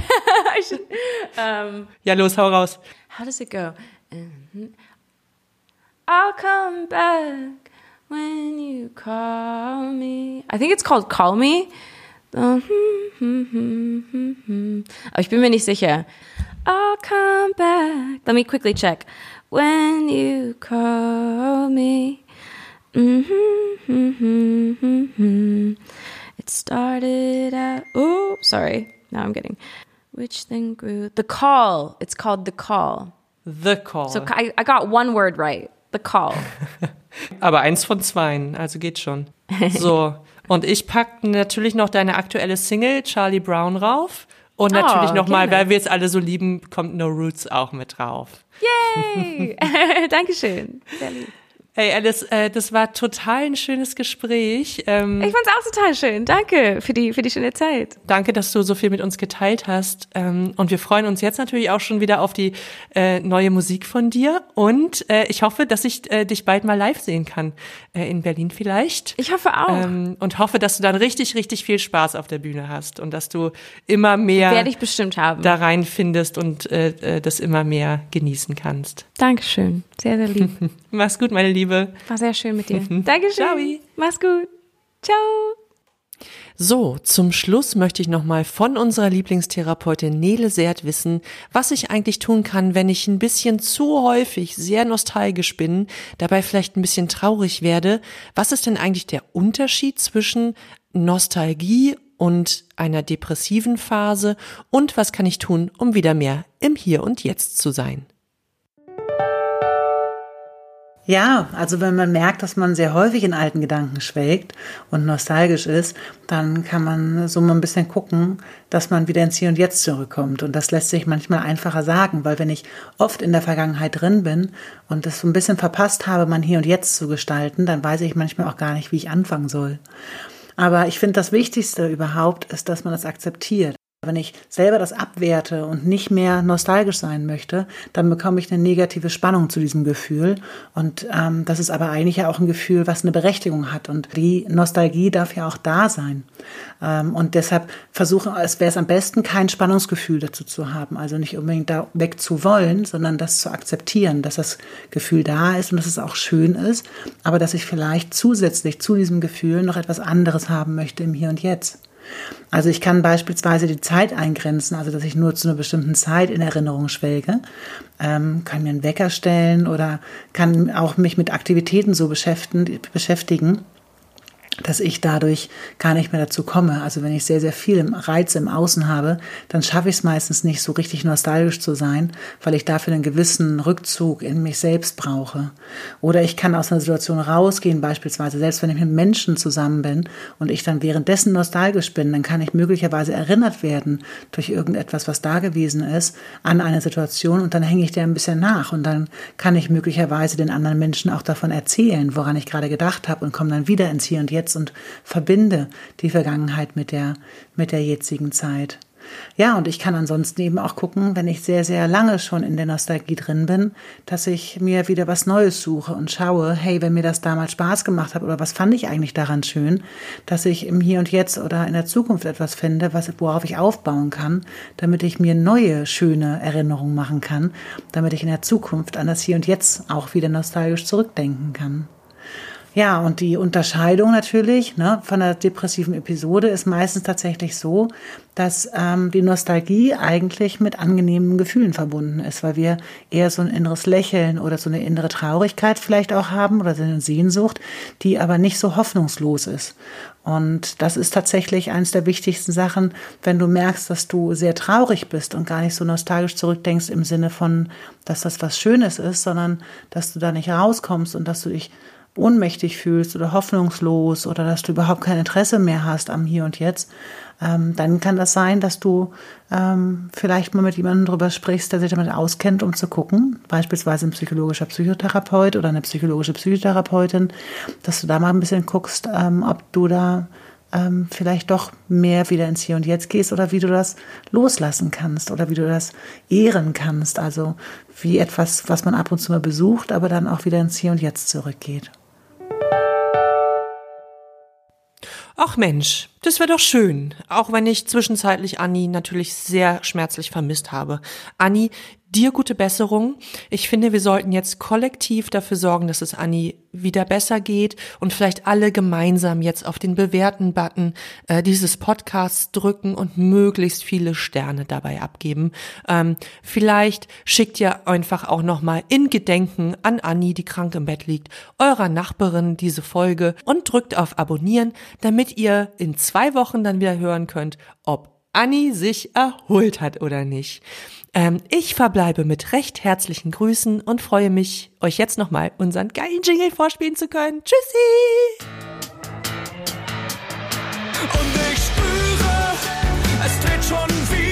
should, ja, los, hau raus. How does it go? I'll come back. when you call me. I think it's called Call Me. Hm, hm, hm, Aber ich bin mir nicht sicher. I'll come back. Let me quickly check. When you call me. Mm-hmm, mm-hmm, mm-hmm. It started at. Oh, sorry. Now I'm getting. Which thing grew? The call. It's called The Call. The Call. So I, I got one word right. The Call. Aber eins von zweien, also geht schon. So. Und ich pack natürlich noch deine aktuelle Single Charlie Brown rauf. Und natürlich oh, nochmal, weil wir es alle so lieben, kommt No Roots auch mit drauf. Yay! Dankeschön. Sehr lieb. Hey Alice, äh, das war total ein schönes Gespräch. Ähm, ich fand's auch total schön. Danke für die, für die schöne Zeit. Danke, dass du so viel mit uns geteilt hast. Ähm, und wir freuen uns jetzt natürlich auch schon wieder auf die äh, neue Musik von dir. Und äh, ich hoffe, dass ich äh, dich bald mal live sehen kann. Äh, in Berlin vielleicht. Ich hoffe auch. Ähm, und hoffe, dass du dann richtig, richtig viel Spaß auf der Bühne hast und dass du immer mehr Werde ich bestimmt haben. da reinfindest und äh, äh, das immer mehr genießen kannst. Dankeschön. Sehr, sehr lieb. Mach's gut, meine Liebe. War sehr schön mit dir. Dankeschön. Ciao. Mach's gut. Ciao. So, zum Schluss möchte ich nochmal von unserer Lieblingstherapeutin Nele Seert wissen, was ich eigentlich tun kann, wenn ich ein bisschen zu häufig sehr nostalgisch bin, dabei vielleicht ein bisschen traurig werde. Was ist denn eigentlich der Unterschied zwischen Nostalgie und einer depressiven Phase und was kann ich tun, um wieder mehr im Hier und Jetzt zu sein? Ja, also wenn man merkt, dass man sehr häufig in alten Gedanken schwelgt und nostalgisch ist, dann kann man so mal ein bisschen gucken, dass man wieder ins Hier und Jetzt zurückkommt. Und das lässt sich manchmal einfacher sagen, weil wenn ich oft in der Vergangenheit drin bin und es so ein bisschen verpasst habe, mein Hier und Jetzt zu gestalten, dann weiß ich manchmal auch gar nicht, wie ich anfangen soll. Aber ich finde, das Wichtigste überhaupt ist, dass man das akzeptiert. Wenn ich selber das abwerte und nicht mehr nostalgisch sein möchte, dann bekomme ich eine negative Spannung zu diesem Gefühl. Und ähm, das ist aber eigentlich ja auch ein Gefühl, was eine Berechtigung hat. Und die Nostalgie darf ja auch da sein. Ähm, und deshalb versuche, es wäre es am besten, kein Spannungsgefühl dazu zu haben. Also nicht unbedingt da weg zu wollen, sondern das zu akzeptieren, dass das Gefühl da ist und dass es auch schön ist, aber dass ich vielleicht zusätzlich zu diesem Gefühl noch etwas anderes haben möchte im Hier und Jetzt. Also ich kann beispielsweise die Zeit eingrenzen, also dass ich nur zu einer bestimmten Zeit in Erinnerung schwelge, ähm, kann mir einen Wecker stellen oder kann auch mich mit Aktivitäten so beschäftigen, beschäftigen dass ich dadurch gar nicht mehr dazu komme. Also wenn ich sehr, sehr viel Reiz im Außen habe, dann schaffe ich es meistens nicht so richtig nostalgisch zu sein, weil ich dafür einen gewissen Rückzug in mich selbst brauche. Oder ich kann aus einer Situation rausgehen, beispielsweise, selbst wenn ich mit Menschen zusammen bin und ich dann währenddessen nostalgisch bin, dann kann ich möglicherweise erinnert werden durch irgendetwas, was da gewesen ist, an eine Situation und dann hänge ich der ein bisschen nach und dann kann ich möglicherweise den anderen Menschen auch davon erzählen, woran ich gerade gedacht habe und komme dann wieder ins Hier und Jetzt und verbinde die Vergangenheit mit der, mit der jetzigen Zeit. Ja, und ich kann ansonsten eben auch gucken, wenn ich sehr, sehr lange schon in der Nostalgie drin bin, dass ich mir wieder was Neues suche und schaue, hey, wenn mir das damals Spaß gemacht hat oder was fand ich eigentlich daran schön, dass ich im Hier und Jetzt oder in der Zukunft etwas finde, was, worauf ich aufbauen kann, damit ich mir neue, schöne Erinnerungen machen kann, damit ich in der Zukunft an das Hier und Jetzt auch wieder nostalgisch zurückdenken kann. Ja, und die Unterscheidung natürlich ne, von der depressiven Episode ist meistens tatsächlich so, dass ähm, die Nostalgie eigentlich mit angenehmen Gefühlen verbunden ist, weil wir eher so ein inneres Lächeln oder so eine innere Traurigkeit vielleicht auch haben oder so eine Sehnsucht, die aber nicht so hoffnungslos ist. Und das ist tatsächlich eines der wichtigsten Sachen, wenn du merkst, dass du sehr traurig bist und gar nicht so nostalgisch zurückdenkst im Sinne von, dass das was Schönes ist, sondern dass du da nicht rauskommst und dass du dich ohnmächtig fühlst oder hoffnungslos oder dass du überhaupt kein Interesse mehr hast am Hier und Jetzt, ähm, dann kann das sein, dass du ähm, vielleicht mal mit jemandem drüber sprichst, der sich damit auskennt, um zu gucken, beispielsweise ein psychologischer Psychotherapeut oder eine psychologische Psychotherapeutin, dass du da mal ein bisschen guckst, ähm, ob du da ähm, vielleicht doch mehr wieder ins Hier und Jetzt gehst oder wie du das loslassen kannst oder wie du das ehren kannst. Also wie etwas, was man ab und zu mal besucht, aber dann auch wieder ins Hier und Jetzt zurückgeht. Ach Mensch, das wäre doch schön. Auch wenn ich zwischenzeitlich Anni natürlich sehr schmerzlich vermisst habe. Anni, dir gute Besserung. Ich finde, wir sollten jetzt kollektiv dafür sorgen, dass es Anni wieder besser geht und vielleicht alle gemeinsam jetzt auf den bewährten Button äh, dieses Podcasts drücken und möglichst viele Sterne dabei abgeben. Ähm, vielleicht schickt ihr einfach auch nochmal in Gedenken an Anni, die krank im Bett liegt, eurer Nachbarin diese Folge und drückt auf Abonnieren, damit ihr in zwei Wochen dann wieder hören könnt, ob Anni sich erholt hat oder nicht. Ähm, ich verbleibe mit recht herzlichen Grüßen und freue mich, euch jetzt nochmal unseren geilen Jingle vorspielen zu können. Tschüssi! Und ich spüre, es dreht schon wieder.